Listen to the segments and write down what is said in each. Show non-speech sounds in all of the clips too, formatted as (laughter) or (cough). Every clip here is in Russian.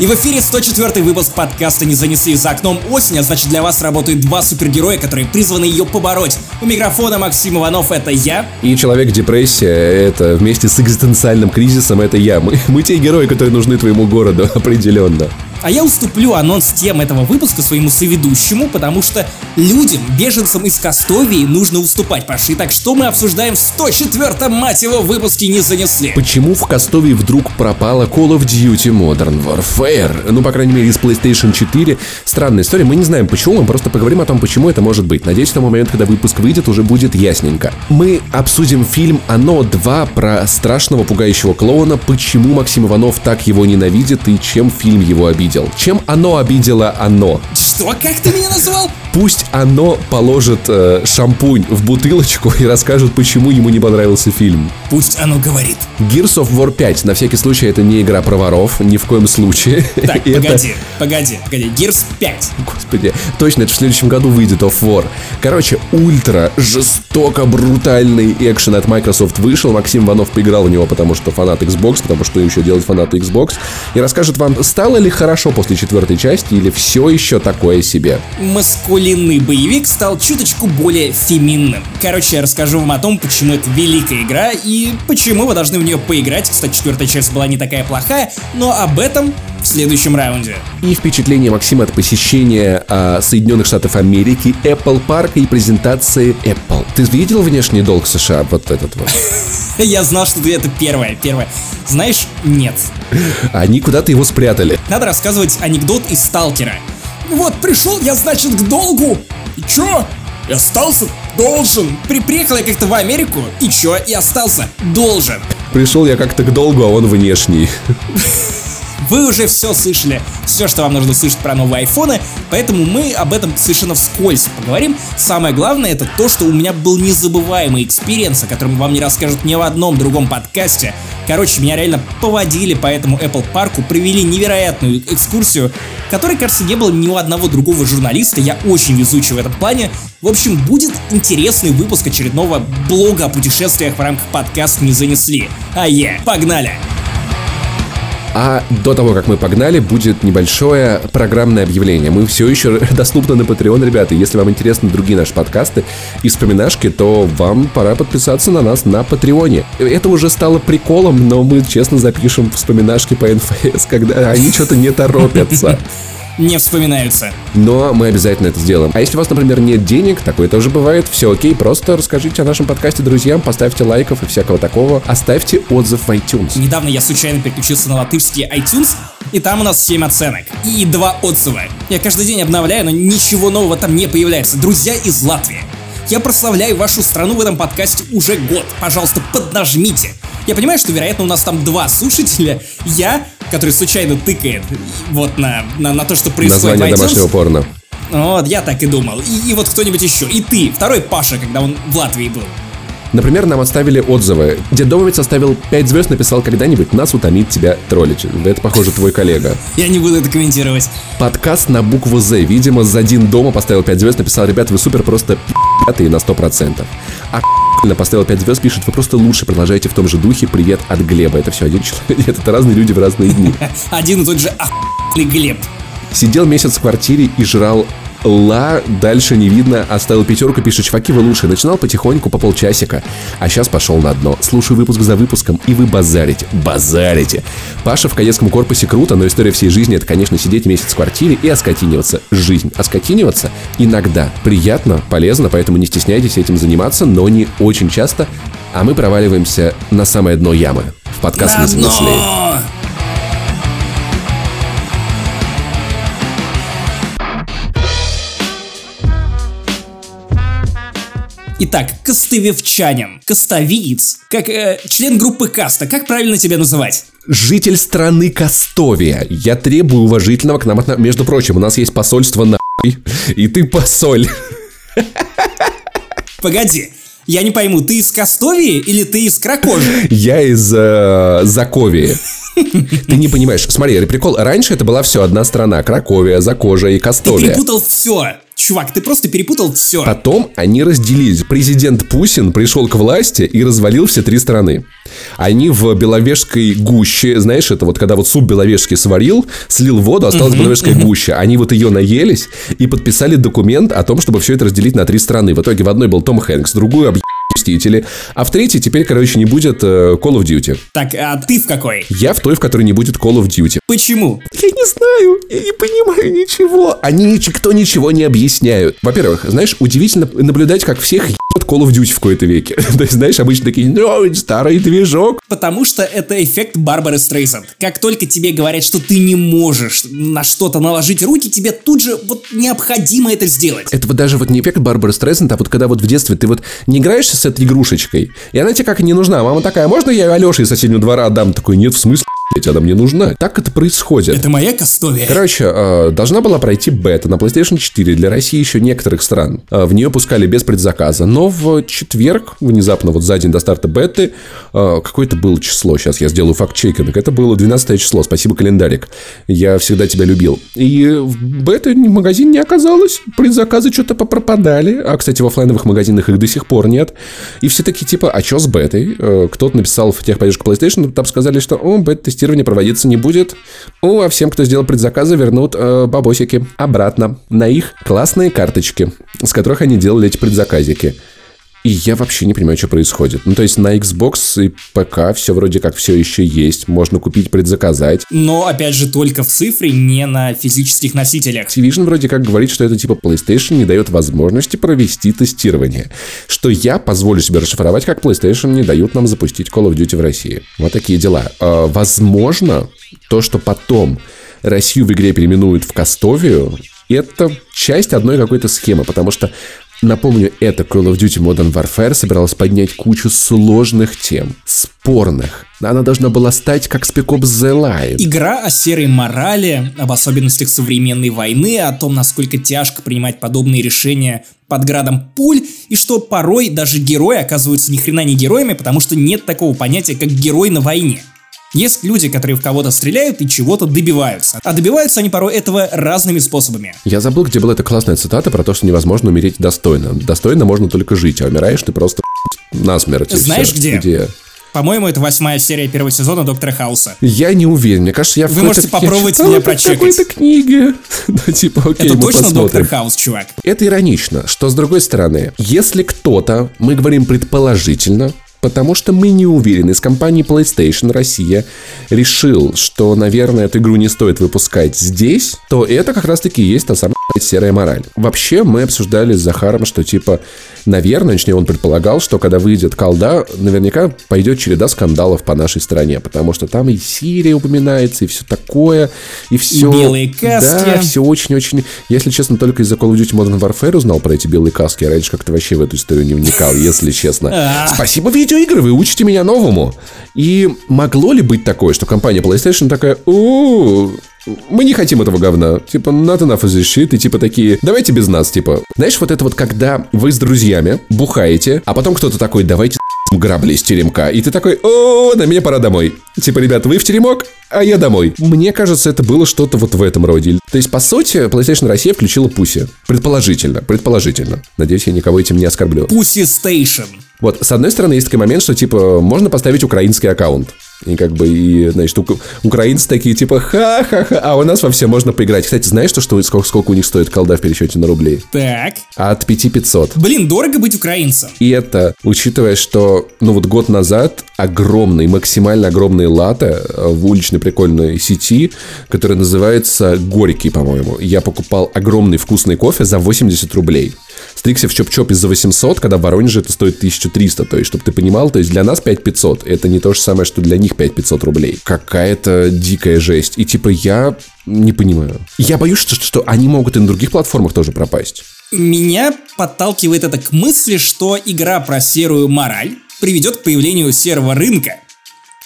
И в эфире 104 выпуск подкаста «Не занесли за окном осень», а значит для вас работают два супергероя, которые призваны ее побороть. У микрофона Максим Иванов, это я. И Человек-депрессия, это вместе с экзистенциальным кризисом, это я. Мы, мы те герои, которые нужны твоему городу, (laughs) определенно. А я уступлю анонс тем этого выпуска своему соведущему, потому что людям, беженцам из Кастовии, нужно уступать. Пошли, так что мы обсуждаем в 104-м, мать его, выпуске не занесли. Почему в Кастовии вдруг пропала Call of Duty Modern Warfare? Ну, по крайней мере, из PlayStation 4. Странная история, мы не знаем почему, мы просто поговорим о том, почему это может быть. Надеюсь, к тому моменту, когда выпуск выйдет, уже будет ясненько. Мы обсудим фильм «Оно 2» про страшного пугающего клоуна, почему Максим Иванов так его ненавидит и чем фильм его обидел обидел? Чем оно обидело оно? Что? Как ты меня назвал? Пусть оно положит э, шампунь в бутылочку и расскажет, почему ему не понравился фильм. Пусть оно говорит. Gears of War 5. На всякий случай, это не игра про воров, ни в коем случае. Так, (laughs) погоди, это... погоди, погоди. Gears 5. Господи, точно, это в следующем году выйдет of War. Короче, ультра жестоко брутальный экшен от Microsoft вышел. Максим Иванов поиграл в него, потому что фанат Xbox, потому что еще делать фанаты Xbox. И расскажет вам, стало ли хорошо после четвертой части или все еще такое себе. Маскулинный боевик стал чуточку более феминным. Короче, я расскажу вам о том, почему это великая игра и почему вы должны в нее поиграть. Кстати, четвертая часть была не такая плохая, но об этом в следующем раунде. И впечатление Максима от посещения э, Соединенных Штатов Америки, Apple парка и презентации Apple. Ты видел внешний долг США? Вот этот вот. (laughs) Я знал, что это первое, первое. Знаешь, нет. Они куда-то его спрятали. Надо рассказывать анекдот из Сталкера. Вот, пришел я, значит, к долгу. И чё? И остался должен. При, приехал я как-то в Америку, и чё? И остался должен. Пришел я как-то к долгу, а он внешний. (laughs) Вы уже все слышали, все, что вам нужно слышать про новые айфоны, поэтому мы об этом совершенно вскользь поговорим. Самое главное это то, что у меня был незабываемый experience, о котором вам не расскажут ни в одном другом подкасте. Короче, меня реально поводили по этому Apple парку, провели невероятную экскурсию, которой, кажется, не было ни у одного другого журналиста. Я очень везучий в этом плане. В общем, будет интересный выпуск очередного блога о путешествиях в рамках подкаста «Не занесли». А я, погнали! А до того, как мы погнали, будет небольшое программное объявление. Мы все еще (laughs) доступны на Patreon, ребята. Если вам интересны другие наши подкасты и вспоминашки, то вам пора подписаться на нас на Патреоне. Это уже стало приколом, но мы честно запишем вспоминашки по НФС, когда они что-то не торопятся (laughs) не вспоминаются. Но мы обязательно это сделаем. А если у вас, например, нет денег, такое тоже бывает, все окей, просто расскажите о нашем подкасте друзьям, поставьте лайков и всякого такого, оставьте отзыв в iTunes. Недавно я случайно переключился на латышский iTunes, и там у нас 7 оценок и 2 отзыва. Я каждый день обновляю, но ничего нового там не появляется. Друзья из Латвии. Я прославляю вашу страну в этом подкасте уже год. Пожалуйста, поднажмите. Я понимаю, что, вероятно, у нас там два слушателя. Я который случайно тыкает вот на, на, на то, что происходит Название в домашнего порно. Вот, я так и думал. И, и вот кто-нибудь еще. И ты, второй Паша, когда он в Латвии был. Например, нам оставили отзывы. Дедовец оставил 5 звезд, написал когда-нибудь «Нас утомит тебя троллить». Да это, похоже, твой коллега. Я не буду это комментировать. Подкаст на букву «З». Видимо, за один дома поставил 5 звезд, написал «Ребят, вы супер, просто пи***тые на 100%». А (laughs) поставил 5 звезд, пишет, вы просто лучше, продолжайте в том же духе, привет от Глеба. Это все один человек, (laughs) это разные люди в разные дни. (laughs) Один и тот же Глеб. Сидел месяц в квартире и жрал Ла, дальше не видно, оставил пятерку, пишет, чуваки, вы лучше. Начинал потихоньку по полчасика, а сейчас пошел на дно. Слушаю выпуск за выпуском, и вы базарите, базарите. Паша в кадетском корпусе круто, но история всей жизни это, конечно, сидеть месяц в квартире и оскотиниваться. Жизнь. Оскотиниваться иногда приятно, полезно, поэтому не стесняйтесь этим заниматься, но не очень часто. А мы проваливаемся на самое дно ямы. В подкаст на «Не дно! Итак, костовевчанин, костовиец, как э, член группы каста, как правильно тебя называть? Житель страны Кастовия. Я требую уважительного к нам отношения. Между прочим, у нас есть посольство на и ты посоль. (laughs) Погоди, я не пойму, ты из Кастовии или ты из Кракожи? (laughs) Я из э, Заковии. (laughs) Ты не понимаешь. Смотри, прикол. Раньше это была все одна страна. Краковия, Закожа и Кастовия. Ты перепутал все. Чувак, ты просто перепутал все. Потом они разделились. Президент Путин пришел к власти и развалил все три страны. Они в Беловежской гуще, знаешь, это вот когда вот суп Беловежский сварил, слил воду, осталась uh-huh, Беловежская uh-huh. гуща. Они вот ее наелись и подписали документ о том, чтобы все это разделить на три страны. В итоге в одной был Том Хэнкс, другую объ... Мстители, а в третьей теперь, короче, не будет э, Call of Duty. Так, а ты в какой? Я в той, в которой не будет Call of Duty. Почему? Я не знаю, я не понимаю ничего. Они никто ничего не объясняют. Во-первых, знаешь, удивительно наблюдать, как всех Call of Duty в какой-то веке. (laughs) То есть, знаешь, обычно такие, ну, старый движок. Потому что это эффект Барбары Стрейсанд. Как только тебе говорят, что ты не можешь на что-то наложить руки, тебе тут же вот необходимо это сделать. Это вот даже вот не эффект Барбары Стрейсанд, а вот когда вот в детстве ты вот не играешься с этой игрушечкой, и она тебе как и не нужна. Мама такая, «А можно я Алёше из соседнего двора отдам? Такой, нет, в смысле? Она мне нужна. Так это происходит. Это моя Кастовия. Короче, э, должна была пройти бета на PlayStation 4 для России еще некоторых стран. Э, в нее пускали без предзаказа. Но в четверг, внезапно, вот за день до старта беты, э, какое-то было число. Сейчас я сделаю факт-чекинг. Это было 12 число. Спасибо, календарик. Я всегда тебя любил. И в бета магазин не оказалось. Предзаказы что-то попропадали. А, кстати, в офлайновых магазинах их до сих пор нет. И все такие типа, а что с бетой? Кто-то написал в техподдержку PlayStation, там сказали, что, о, бета тестирование проводиться не будет. О, а всем, кто сделал предзаказы, вернут э, бабосики обратно на их классные карточки, с которых они делали эти предзаказики. И я вообще не понимаю, что происходит. Ну, то есть на Xbox и ПК все вроде как все еще есть. Можно купить, предзаказать. Но, опять же, только в цифре, не на физических носителях. Activision вроде как говорит, что это типа PlayStation не дает возможности провести тестирование. Что я позволю себе расшифровать, как PlayStation не дают нам запустить Call of Duty в России. Вот такие дела. А, возможно, то, что потом Россию в игре переименуют в Кастовию, это часть одной какой-то схемы, потому что Напомню, это Call of Duty Modern Warfare собиралась поднять кучу сложных тем, спорных. Она должна была стать как Spec Ops The Line. Игра о серой морали, об особенностях современной войны, о том, насколько тяжко принимать подобные решения под градом пуль, и что порой даже герои оказываются ни хрена не героями, потому что нет такого понятия, как герой на войне. Есть люди, которые в кого-то стреляют и чего-то добиваются. А добиваются они порой этого разными способами. Я забыл, где была эта классная цитата про то, что невозможно умереть достойно. Достойно можно только жить, а умираешь ты просто (laughs) насмерть. Знаешь где? Где? По-моему, это восьмая серия первого сезона Доктора Хауса. Я не уверен. Мне кажется, я Вы можете попробовать меня прочекать. в какой-то книге. (laughs) ну, типа, окей, Это точно посмотрим. Доктор Хаус, чувак? Это иронично, что, с другой стороны, если кто-то, мы говорим предположительно, Потому что мы не уверены. Из компании PlayStation Россия решил, что, наверное, эту игру не стоит выпускать здесь, то это как раз-таки есть та самая серая мораль. Вообще, мы обсуждали с Захаром, что типа, наверное, точнее, он предполагал, что когда выйдет колда, наверняка пойдет череда скандалов по нашей стране, потому что там и Сирия упоминается, и все такое, и все... Белые каски. Да, все очень-очень... Если честно, только из-за Call of Duty Modern Warfare узнал про эти белые каски, я раньше как-то вообще в эту историю не вникал, если честно. А. Спасибо, видеоигры, вы учите меня новому. И могло ли быть такое, что компания PlayStation такая, мы не хотим этого говна. Типа, not enough is this shit. И типа такие, давайте без нас, типа. Знаешь, вот это вот, когда вы с друзьями бухаете, а потом кто-то такой, давайте грабли из теремка. И ты такой, о, на мне пора домой. Типа, ребят, вы в теремок, а я домой. Мне кажется, это было что-то вот в этом роде. То есть, по сути, PlayStation Россия включила Пуси. Предположительно, предположительно. Надеюсь, я никого этим не оскорблю. Пуси Station. Вот, с одной стороны, есть такой момент, что, типа, можно поставить украинский аккаунт. И как бы, и, значит, у, украинцы такие, типа, ха-ха-ха, а у нас во все можно поиграть. Кстати, знаешь, что, что сколько, сколько у них стоит колда в пересчете на рубли? Так. От 5500. Блин, дорого быть украинцем. И это, учитывая, что, ну вот год назад огромный, максимально огромный латте э, в уличной прикольной сети, которая называется Горький, по-моему. Я покупал огромный вкусный кофе за 80 рублей. Стрикся в Чоп-Чопе за 800, когда в Воронеже это стоит 1300. То есть, чтобы ты понимал, то есть для нас 5500. Это не то же самое, что для них 5500 рублей. Какая-то дикая жесть. И типа я не понимаю. Я боюсь, что, что они могут и на других платформах тоже пропасть. Меня подталкивает это к мысли, что игра про серую мораль приведет к появлению серого рынка,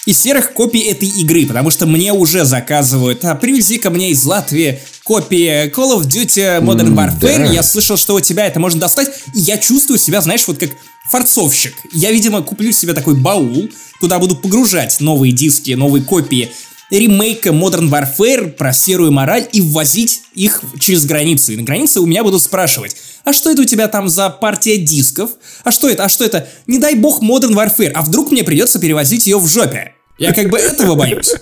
и серых копий этой игры, потому что мне уже заказывают, а привези ко мне из Латвии копии Call of Duty Modern Warfare, да. я слышал, что у тебя это можно достать, и я чувствую себя, знаешь, вот как форцовщик. Я, видимо, куплю себе такой баул, куда буду погружать новые диски, новые копии ремейка Modern Warfare про серую мораль и ввозить их через границу. И на границе у меня будут спрашивать, а что это у тебя там за партия дисков? А что это? А что это? Не дай бог Modern Warfare, а вдруг мне придется перевозить ее в жопе? Я как бы этого боюсь.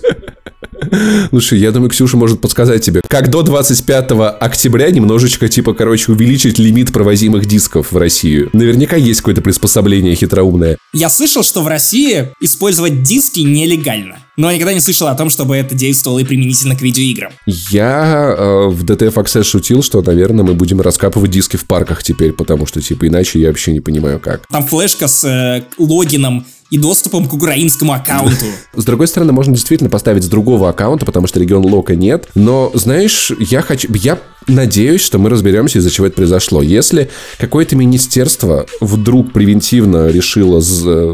Слушай, я думаю, Ксюша может подсказать тебе, как до 25 октября немножечко, типа, короче, увеличить лимит провозимых дисков в Россию. Наверняка есть какое-то приспособление хитроумное. Я слышал, что в России использовать диски нелегально. Но я никогда не слышал о том, чтобы это действовало и применительно к видеоиграм. Я э, в DTF Access шутил, что, наверное, мы будем раскапывать диски в парках теперь, потому что, типа, иначе я вообще не понимаю, как. Там флешка с э, логином и доступом к украинскому аккаунту. (laughs) С другой стороны, можно действительно поставить с другого аккаунта, потому что регион лока нет. Но, знаешь, я хочу... Я надеюсь, что мы разберемся, из-за чего это произошло. Если какое-то министерство вдруг превентивно решило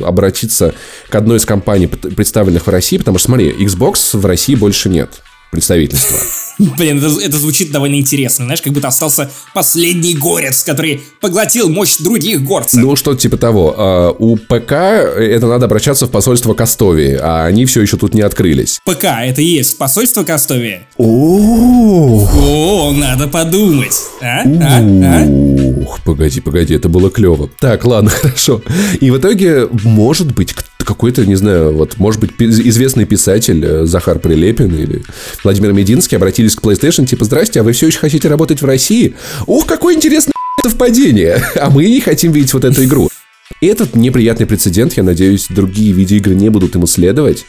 обратиться к одной из компаний, представленных в России, потому что, смотри, Xbox в России больше нет представителей. (laughs) Блин, это, это звучит довольно интересно. Знаешь, как будто остался последний горец, который поглотил мощь других горцев. Ну, что типа того. А, у ПК это надо обращаться в посольство Костовии, а они все еще тут не открылись. ПК, это и есть посольство Костовии? О, О, надо подумать. А? А? А? Ух, погоди, погоди, это было клево. Так, ладно, (laughs) хорошо. И в итоге, может быть, какой-то, не знаю, вот, может быть, известный писатель э, Захар Прилепин или Владимир Мединский обратились к PlayStation, типа, здрасте, а вы все еще хотите работать в России? Ух, какое интересное (laughs) совпадение! А мы не хотим видеть вот эту игру. Этот неприятный прецедент, я надеюсь, другие видеоигры не будут ему следовать,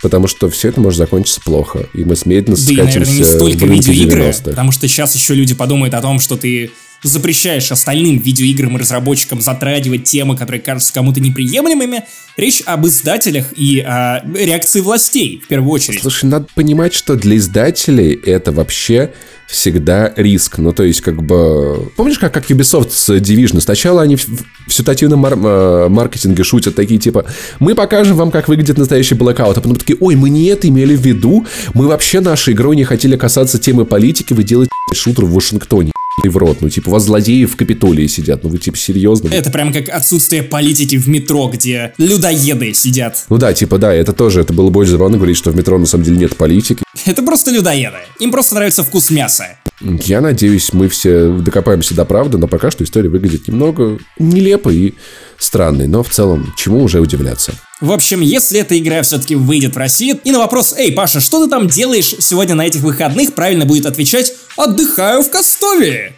потому что все это может закончиться плохо, и мы медленно да скатимся и, наверное, не столько видеоигры, потому что сейчас еще люди подумают о том, что ты запрещаешь остальным видеоиграм и разработчикам затрагивать темы, которые кажутся кому-то неприемлемыми, речь об издателях и о реакции властей, в первую очередь. Слушай, надо понимать, что для издателей это вообще всегда риск. Ну, то есть, как бы... Помнишь, как, как Ubisoft с Division? Сначала они в, в ситуативном мар- э, маркетинге шутят такие, типа, мы покажем вам, как выглядит настоящий Blackout. А потом такие, ой, мы не это имели в виду. Мы вообще нашей игрой не хотели касаться темы политики. Вы делаете шутер в Вашингтоне в рот. Ну, типа, у вас злодеи в Капитолии сидят. Ну, вы, типа, серьезно? Это прям как отсутствие политики в метро, где людоеды сидят. Ну да, типа, да, это тоже, это было больше забавно говорить, что в метро на самом деле нет политики. Это просто людоеды. Им просто нравится вкус мяса. Я надеюсь, мы все докопаемся до правды, но пока что история выглядит немного нелепо и странной, но в целом, чему уже удивляться. В общем, если эта игра все-таки выйдет в России, и на вопрос «Эй, Паша, что ты там делаешь сегодня на этих выходных?» правильно будет отвечать «Отдыхаю в Костове!»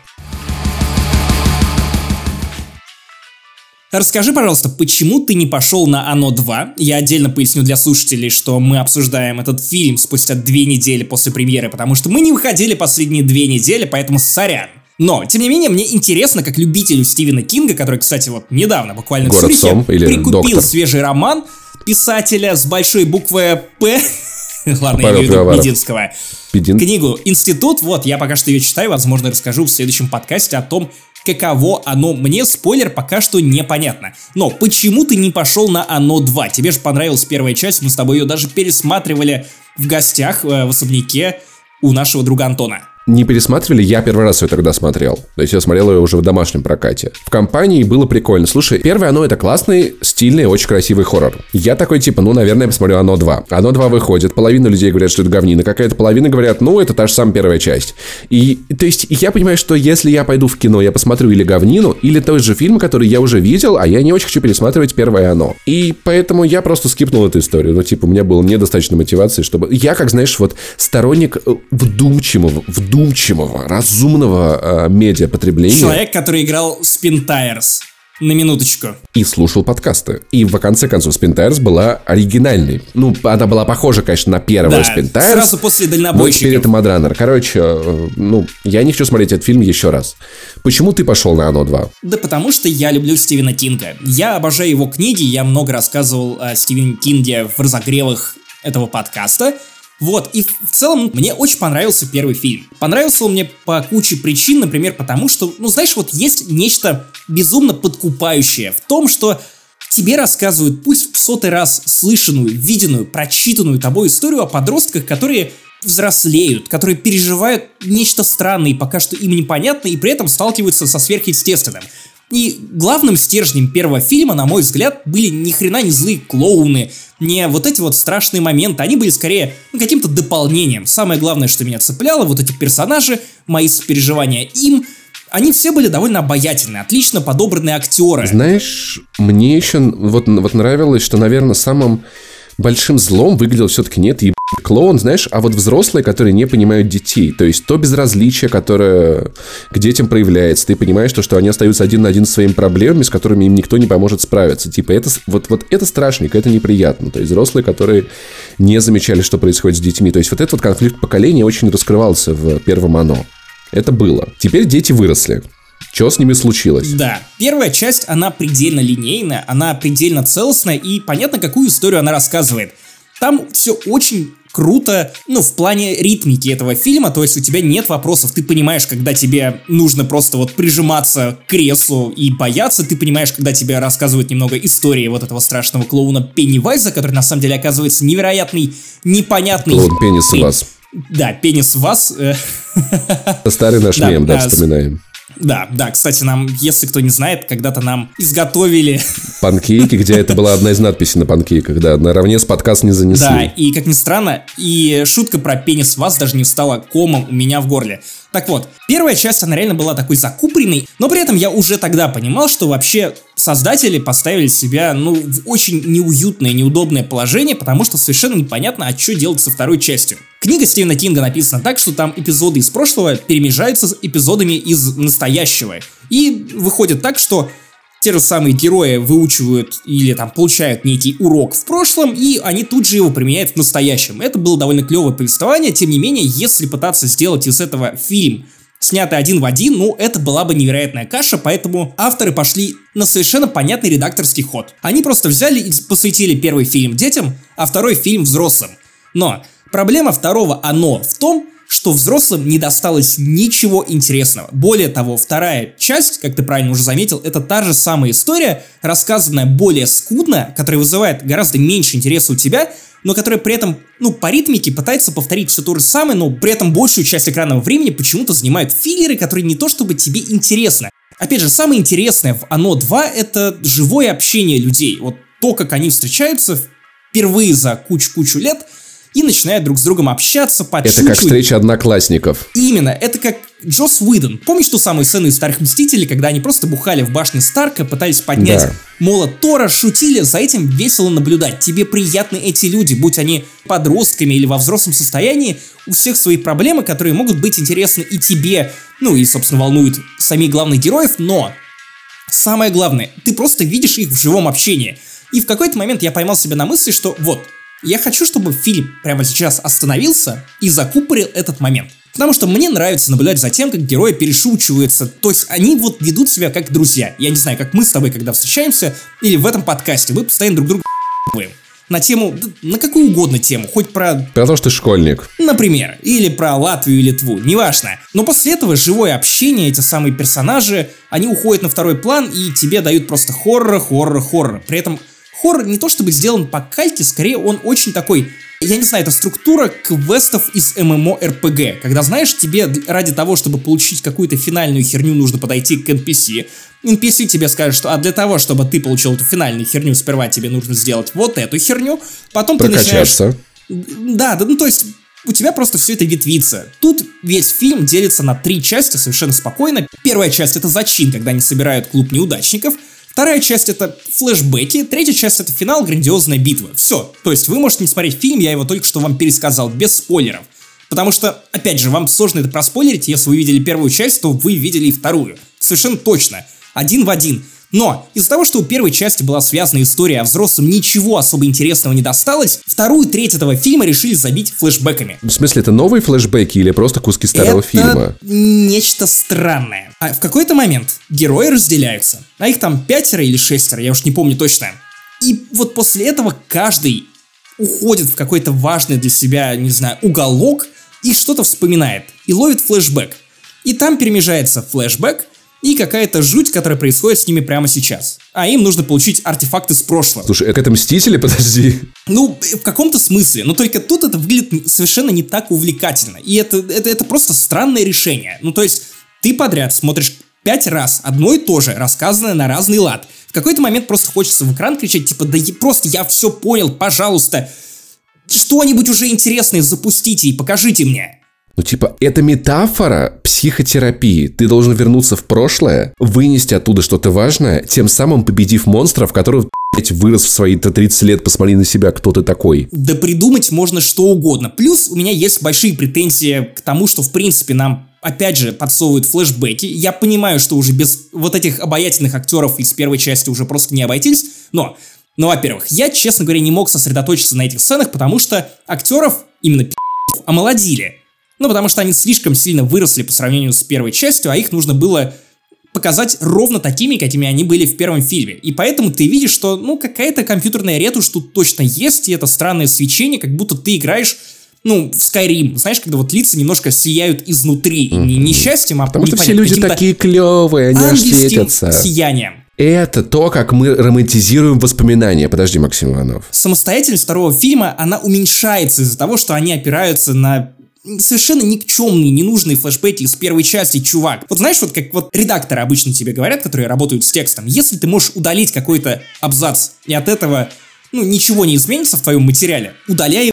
Расскажи, пожалуйста, почему ты не пошел на Оно 2? Я отдельно поясню для слушателей, что мы обсуждаем этот фильм спустя две недели после премьеры, потому что мы не выходили последние две недели, поэтому сорян. Но, тем не менее, мне интересно, как любителю Стивена Кинга, который, кстати, вот недавно, буквально Город в Цюрихе, или прикупил доктор. свежий роман писателя с большой буквы «П», (laughs) Ладно, я имею в виду Мединского. Педин. Книгу «Институт». Вот, я пока что ее читаю. Возможно, расскажу в следующем подкасте о том, каково оно мне, спойлер, пока что непонятно. Но почему ты не пошел на оно 2? Тебе же понравилась первая часть, мы с тобой ее даже пересматривали в гостях э, в особняке у нашего друга Антона не пересматривали, я первый раз ее тогда смотрел. То есть я смотрел ее уже в домашнем прокате. В компании было прикольно. Слушай, первое оно это классный, стильный, очень красивый хоррор. Я такой типа, ну, наверное, я посмотрю оно 2. Оно 2 выходит, половина людей говорят, что это говнина какая-то, половина говорят, ну, это та же самая первая часть. И, то есть, я понимаю, что если я пойду в кино, я посмотрю или говнину, или тот же фильм, который я уже видел, а я не очень хочу пересматривать первое оно. И поэтому я просто скипнул эту историю. Ну, типа, у меня было недостаточно мотивации, чтобы... Я, как знаешь, вот сторонник э, вдумчивого, вдумчивого вдумчивого, разумного э, медиапотребления. Человек, который играл Spin Tires. На минуточку. И слушал подкасты. И в конце концов Spin Tires была оригинальной. Ну, она была похожа, конечно, на первую да, Spin Tires. сразу после дальнобойщиков. теперь это Мадранер. Короче, э, ну, я не хочу смотреть этот фильм еще раз. Почему ты пошел на Оно 2? Да потому что я люблю Стивена Кинга. Я обожаю его книги, я много рассказывал о Стивене Кинге в разогревах этого подкаста. Вот, и в, целом мне очень понравился первый фильм. Понравился он мне по куче причин, например, потому что, ну знаешь, вот есть нечто безумно подкупающее в том, что тебе рассказывают, пусть в сотый раз слышанную, виденную, прочитанную тобой историю о подростках, которые взрослеют, которые переживают нечто странное и пока что им непонятно, и при этом сталкиваются со сверхъестественным. И главным стержнем первого фильма, на мой взгляд, были ни хрена не злые клоуны, не вот эти вот страшные моменты, они были скорее ну, каким-то дополнением. Самое главное, что меня цепляло, вот эти персонажи, мои сопереживания им, они все были довольно обаятельные, отлично подобранные актеры. Знаешь, мне еще вот, вот нравилось, что, наверное, самым большим злом выглядел все-таки нет еб клоун, знаешь, а вот взрослые, которые не понимают детей. То есть то безразличие, которое к детям проявляется. Ты понимаешь, то, что они остаются один на один с своими проблемами, с которыми им никто не поможет справиться. Типа это вот, вот это страшненько, это неприятно. То есть взрослые, которые не замечали, что происходит с детьми. То есть вот этот вот конфликт поколения очень раскрывался в первом «Оно». Это было. Теперь дети выросли. Что с ними случилось? Да, первая часть, она предельно линейная, она предельно целостная, и понятно, какую историю она рассказывает. Там все очень круто, ну, в плане ритмики этого фильма, то есть у тебя нет вопросов, ты понимаешь, когда тебе нужно просто вот прижиматься к креслу и бояться, ты понимаешь, когда тебе рассказывают немного истории вот этого страшного клоуна Пеннивайза, который на самом деле оказывается невероятный, непонятный... Клоун Пеннис вас. Да, пенис вас. Э. Старый наш мем, да, вспоминаем. Да, да, кстати, нам, если кто не знает, когда-то нам изготовили... Панкейки, где это была одна из надписей на панкейках, да, наравне с подкаст не занесли. Да, и как ни странно, и шутка про пенис вас даже не стала комом у меня в горле. Так вот, первая часть, она реально была такой закупленной, но при этом я уже тогда понимал, что вообще создатели поставили себя, ну, в очень неуютное, неудобное положение, потому что совершенно непонятно, а что делать со второй частью. Книга Стивена Кинга написана так, что там эпизоды из прошлого перемежаются с эпизодами из настоящего. И выходит так, что те же самые герои выучивают или там получают некий урок в прошлом, и они тут же его применяют в настоящем. Это было довольно клевое повествование, тем не менее, если пытаться сделать из этого фильм, снятый один в один, ну, это была бы невероятная каша, поэтому авторы пошли на совершенно понятный редакторский ход. Они просто взяли и посвятили первый фильм детям, а второй фильм взрослым. Но проблема второго «Оно» в том, что взрослым не досталось ничего интересного. Более того, вторая часть, как ты правильно уже заметил, это та же самая история, рассказанная более скудно, которая вызывает гораздо меньше интереса у тебя, но которая при этом, ну, по ритмике пытается повторить все то же самое, но при этом большую часть экранного времени почему-то занимают филлеры, которые не то чтобы тебе интересны. Опять же, самое интересное в Оно 2 это живое общение людей. Вот то, как они встречаются впервые за кучу-кучу лет – и начинают друг с другом общаться, подшучивать. Это как встреча одноклассников. Именно, это как Джос Уидон. Помнишь ту самую сцену из Старых Мстителей, когда они просто бухали в башне Старка, пытались поднять да. молот Тора, шутили, за этим весело наблюдать. Тебе приятны эти люди, будь они подростками или во взрослом состоянии, у всех свои проблемы, которые могут быть интересны и тебе, ну и, собственно, волнуют самих главных героев, но самое главное, ты просто видишь их в живом общении. И в какой-то момент я поймал себя на мысли, что вот, я хочу, чтобы фильм прямо сейчас остановился и закупорил этот момент. Потому что мне нравится наблюдать за тем, как герои перешучиваются. То есть они вот ведут себя как друзья. Я не знаю, как мы с тобой, когда встречаемся, или в этом подкасте, мы постоянно друг друга на тему, на какую угодно тему, хоть про... Про то, что ты школьник. Например, или про Латвию или Литву, неважно. Но после этого живое общение, эти самые персонажи, они уходят на второй план и тебе дают просто хоррор, хоррор, хоррор. При этом хоррор не то чтобы сделан по кальке, скорее он очень такой я не знаю, это структура квестов из MMORPG, когда, знаешь, тебе ради того, чтобы получить какую-то финальную херню, нужно подойти к NPC. NPC тебе скажет, что а для того, чтобы ты получил эту финальную херню, сперва тебе нужно сделать вот эту херню, потом Прокачаться. ты начинаешь... Да, да, ну то есть у тебя просто все это ветвится. Тут весь фильм делится на три части совершенно спокойно. Первая часть это зачин, когда они собирают клуб неудачников. Вторая часть это флешбеки, третья часть это финал, грандиозная битва. Все. То есть вы можете не смотреть фильм, я его только что вам пересказал, без спойлеров. Потому что, опять же, вам сложно это проспойлерить, если вы видели первую часть, то вы видели и вторую. Совершенно точно. Один в один. Но из-за того, что у первой части была связана история, а взрослым ничего особо интересного не досталось, вторую треть этого фильма решили забить флешбеками. В смысле, это новые флешбеки или просто куски старого это фильма? нечто странное. А в какой-то момент герои разделяются, а их там пятеро или шестеро, я уж не помню точно. И вот после этого каждый уходит в какой-то важный для себя, не знаю, уголок и что-то вспоминает, и ловит флешбэк. И там перемежается флешбэк и какая-то жуть, которая происходит с ними прямо сейчас. А им нужно получить артефакты с прошлого. Слушай, это Мстители? Подожди. Ну, в каком-то смысле. Но только тут это выглядит совершенно не так увлекательно. И это, это, это просто странное решение. Ну, то есть, ты подряд смотришь пять раз одно и то же, рассказанное на разный лад. В какой-то момент просто хочется в экран кричать, типа, да просто я все понял, пожалуйста, что-нибудь уже интересное запустите и покажите мне. Ну, типа, это метафора психотерапии. Ты должен вернуться в прошлое, вынести оттуда что-то важное, тем самым победив монстров, которые блядь, вырос в свои 30 лет, посмотри на себя, кто ты такой. Да придумать можно что угодно. Плюс у меня есть большие претензии к тому, что, в принципе, нам опять же, подсовывают флешбеки. Я понимаю, что уже без вот этих обаятельных актеров из первой части уже просто не обойтись, но, ну, во-первых, я, честно говоря, не мог сосредоточиться на этих сценах, потому что актеров, именно пи***ов, омолодили. Ну, потому что они слишком сильно выросли по сравнению с первой частью, а их нужно было показать ровно такими, какими они были в первом фильме. И поэтому ты видишь, что, ну, какая-то компьютерная ретушь тут точно есть, и это странное свечение, как будто ты играешь ну, в Skyrim, знаешь, когда вот лица немножко сияют изнутри, mm-hmm. не, не счастьем, а Потому что все люди такие клевые, они аж светятся. сиянием. Это то, как мы романтизируем воспоминания. Подожди, Максим Иванов. Самостоятельность второго фильма, она уменьшается из-за того, что они опираются на совершенно никчемные, ненужные флешбеки из первой части, чувак. Вот знаешь, вот как вот редакторы обычно тебе говорят, которые работают с текстом, если ты можешь удалить какой-то абзац, и от этого, ну, ничего не изменится в твоем материале, удаляй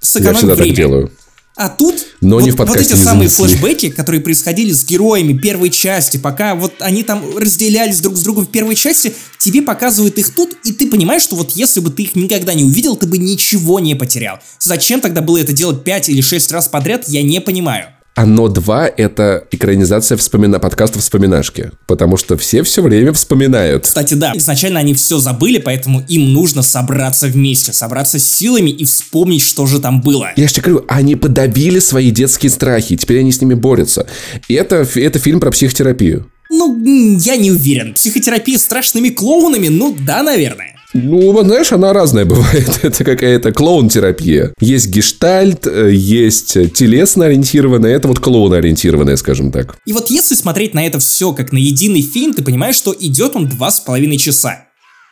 сэкономь Я всегда время. так делаю. А тут Но вот, не в вот эти самые флешбеки, которые происходили с героями первой части, пока вот они там разделялись друг с другом в первой части, тебе показывают их тут, и ты понимаешь, что вот если бы ты их никогда не увидел, ты бы ничего не потерял. Зачем тогда было это делать 5 или 6 раз подряд, я не понимаю. Оно 2 — это экранизация вспомина... подкаста «Вспоминашки», потому что все все время вспоминают. Кстати, да, изначально они все забыли, поэтому им нужно собраться вместе, собраться с силами и вспомнить, что же там было. Я же тебе говорю, они подавили свои детские страхи, теперь они с ними борются. И это, это фильм про психотерапию. Ну, я не уверен. Психотерапия с страшными клоунами, ну да, наверное. Ну, знаешь, она разная (laughs) бывает. Это какая-то клоун-терапия. Есть гештальт, есть телесно ориентированная, это вот клоун-ориентированная, скажем так. И вот если смотреть на это все как на единый фильм, ты понимаешь, что идет он два с половиной часа.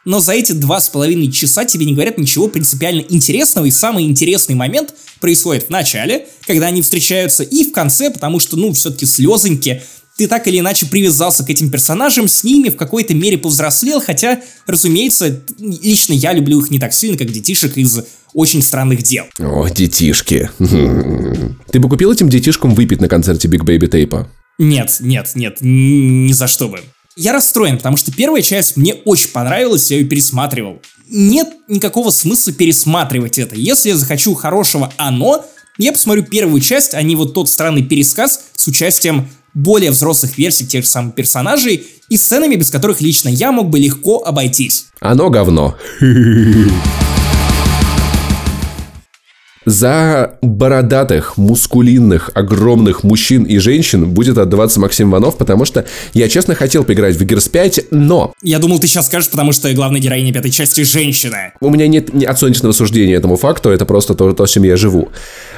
Но за эти два с половиной часа тебе не говорят ничего принципиально интересного, и самый интересный момент происходит в начале, когда они встречаются, и в конце, потому что, ну, все-таки слезоньки, ты так или иначе привязался к этим персонажам, с ними в какой-то мере повзрослел, хотя, разумеется, лично я люблю их не так сильно, как детишек из очень странных дел. О, детишки. Ты бы купил этим детишкам выпить на концерте Big Baby Tape а? Нет, нет, нет, ни за что бы. Я расстроен, потому что первая часть мне очень понравилась, я ее пересматривал. Нет никакого смысла пересматривать это. Если я захочу хорошего «Оно», я посмотрю первую часть, а не вот тот странный пересказ с участием более взрослых версий тех же самых персонажей и сценами, без которых лично я мог бы легко обойтись. Оно говно. (laughs) За бородатых, мускулинных, огромных мужчин и женщин будет отдаваться Максим Иванов, потому что я честно хотел поиграть в Gears 5, но Я думал, ты сейчас скажешь, потому что главная героиня пятой части женщина. у меня нет ни оценочного суждения этому факту, это просто то, то, с чем я живу.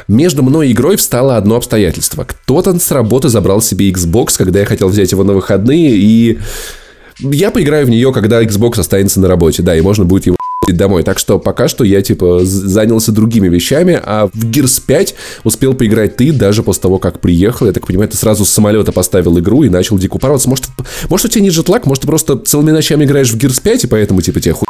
Между мной и игрой встало одно обстоятельство. Кто-то с работы забрал себе Xbox, когда я хотел взять его на выходные, и я поиграю в нее, когда Xbox останется на работе, да, и можно будет его домой. Так что пока что я, типа, занялся другими вещами, а в Gears 5 успел поиграть ты даже после того, как приехал. Я так понимаю, ты сразу с самолета поставил игру и начал дико упарываться. Может, может у тебя не джетлаг, может, ты просто целыми ночами играешь в Gears 5, и поэтому, типа, тебе хуй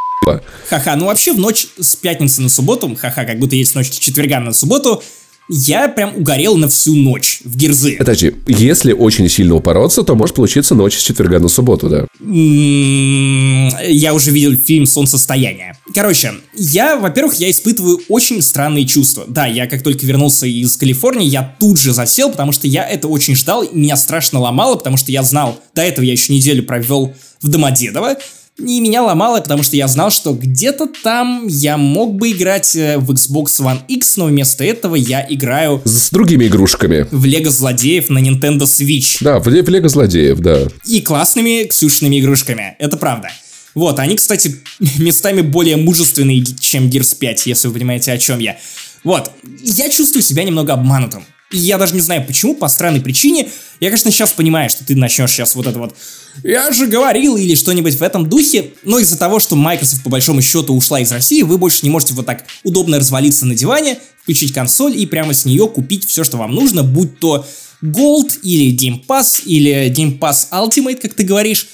Ха-ха, ну вообще в ночь с пятницы на субботу, ха-ха, как будто есть ночь с четверга на субботу, я прям угорел на всю ночь в гирзы. Подожди, если очень сильно упороться, то может получиться ночь с четверга на субботу, да. М, Я уже видел фильм «Солнцестояние». Короче, я, во-первых, я испытываю очень странные чувства. Да, я как только вернулся из Калифорнии, я тут же засел, потому что я это очень ждал, и меня страшно ломало, потому что я знал, до этого я еще неделю провел в Домодедово, и меня ломало, потому что я знал, что где-то там я мог бы играть э, в Xbox One X, но вместо этого я играю С другими игрушками. в Лего Злодеев на Nintendo Switch. Да, в, Ле- в Лего злодеев, да. И классными Ксюшными игрушками. Это правда. Вот, они, кстати, (laughs) местами более мужественные, чем Gears 5, если вы понимаете, о чем я. Вот, я чувствую себя немного обманутым. Я даже не знаю почему, по странной причине. Я, конечно, сейчас понимаю, что ты начнешь сейчас вот это вот «Я же говорил» или что-нибудь в этом духе, но из-за того, что Microsoft по большому счету ушла из России, вы больше не можете вот так удобно развалиться на диване, включить консоль и прямо с нее купить все, что вам нужно, будь то Gold или Game Pass или Game Pass Ultimate, как ты говоришь.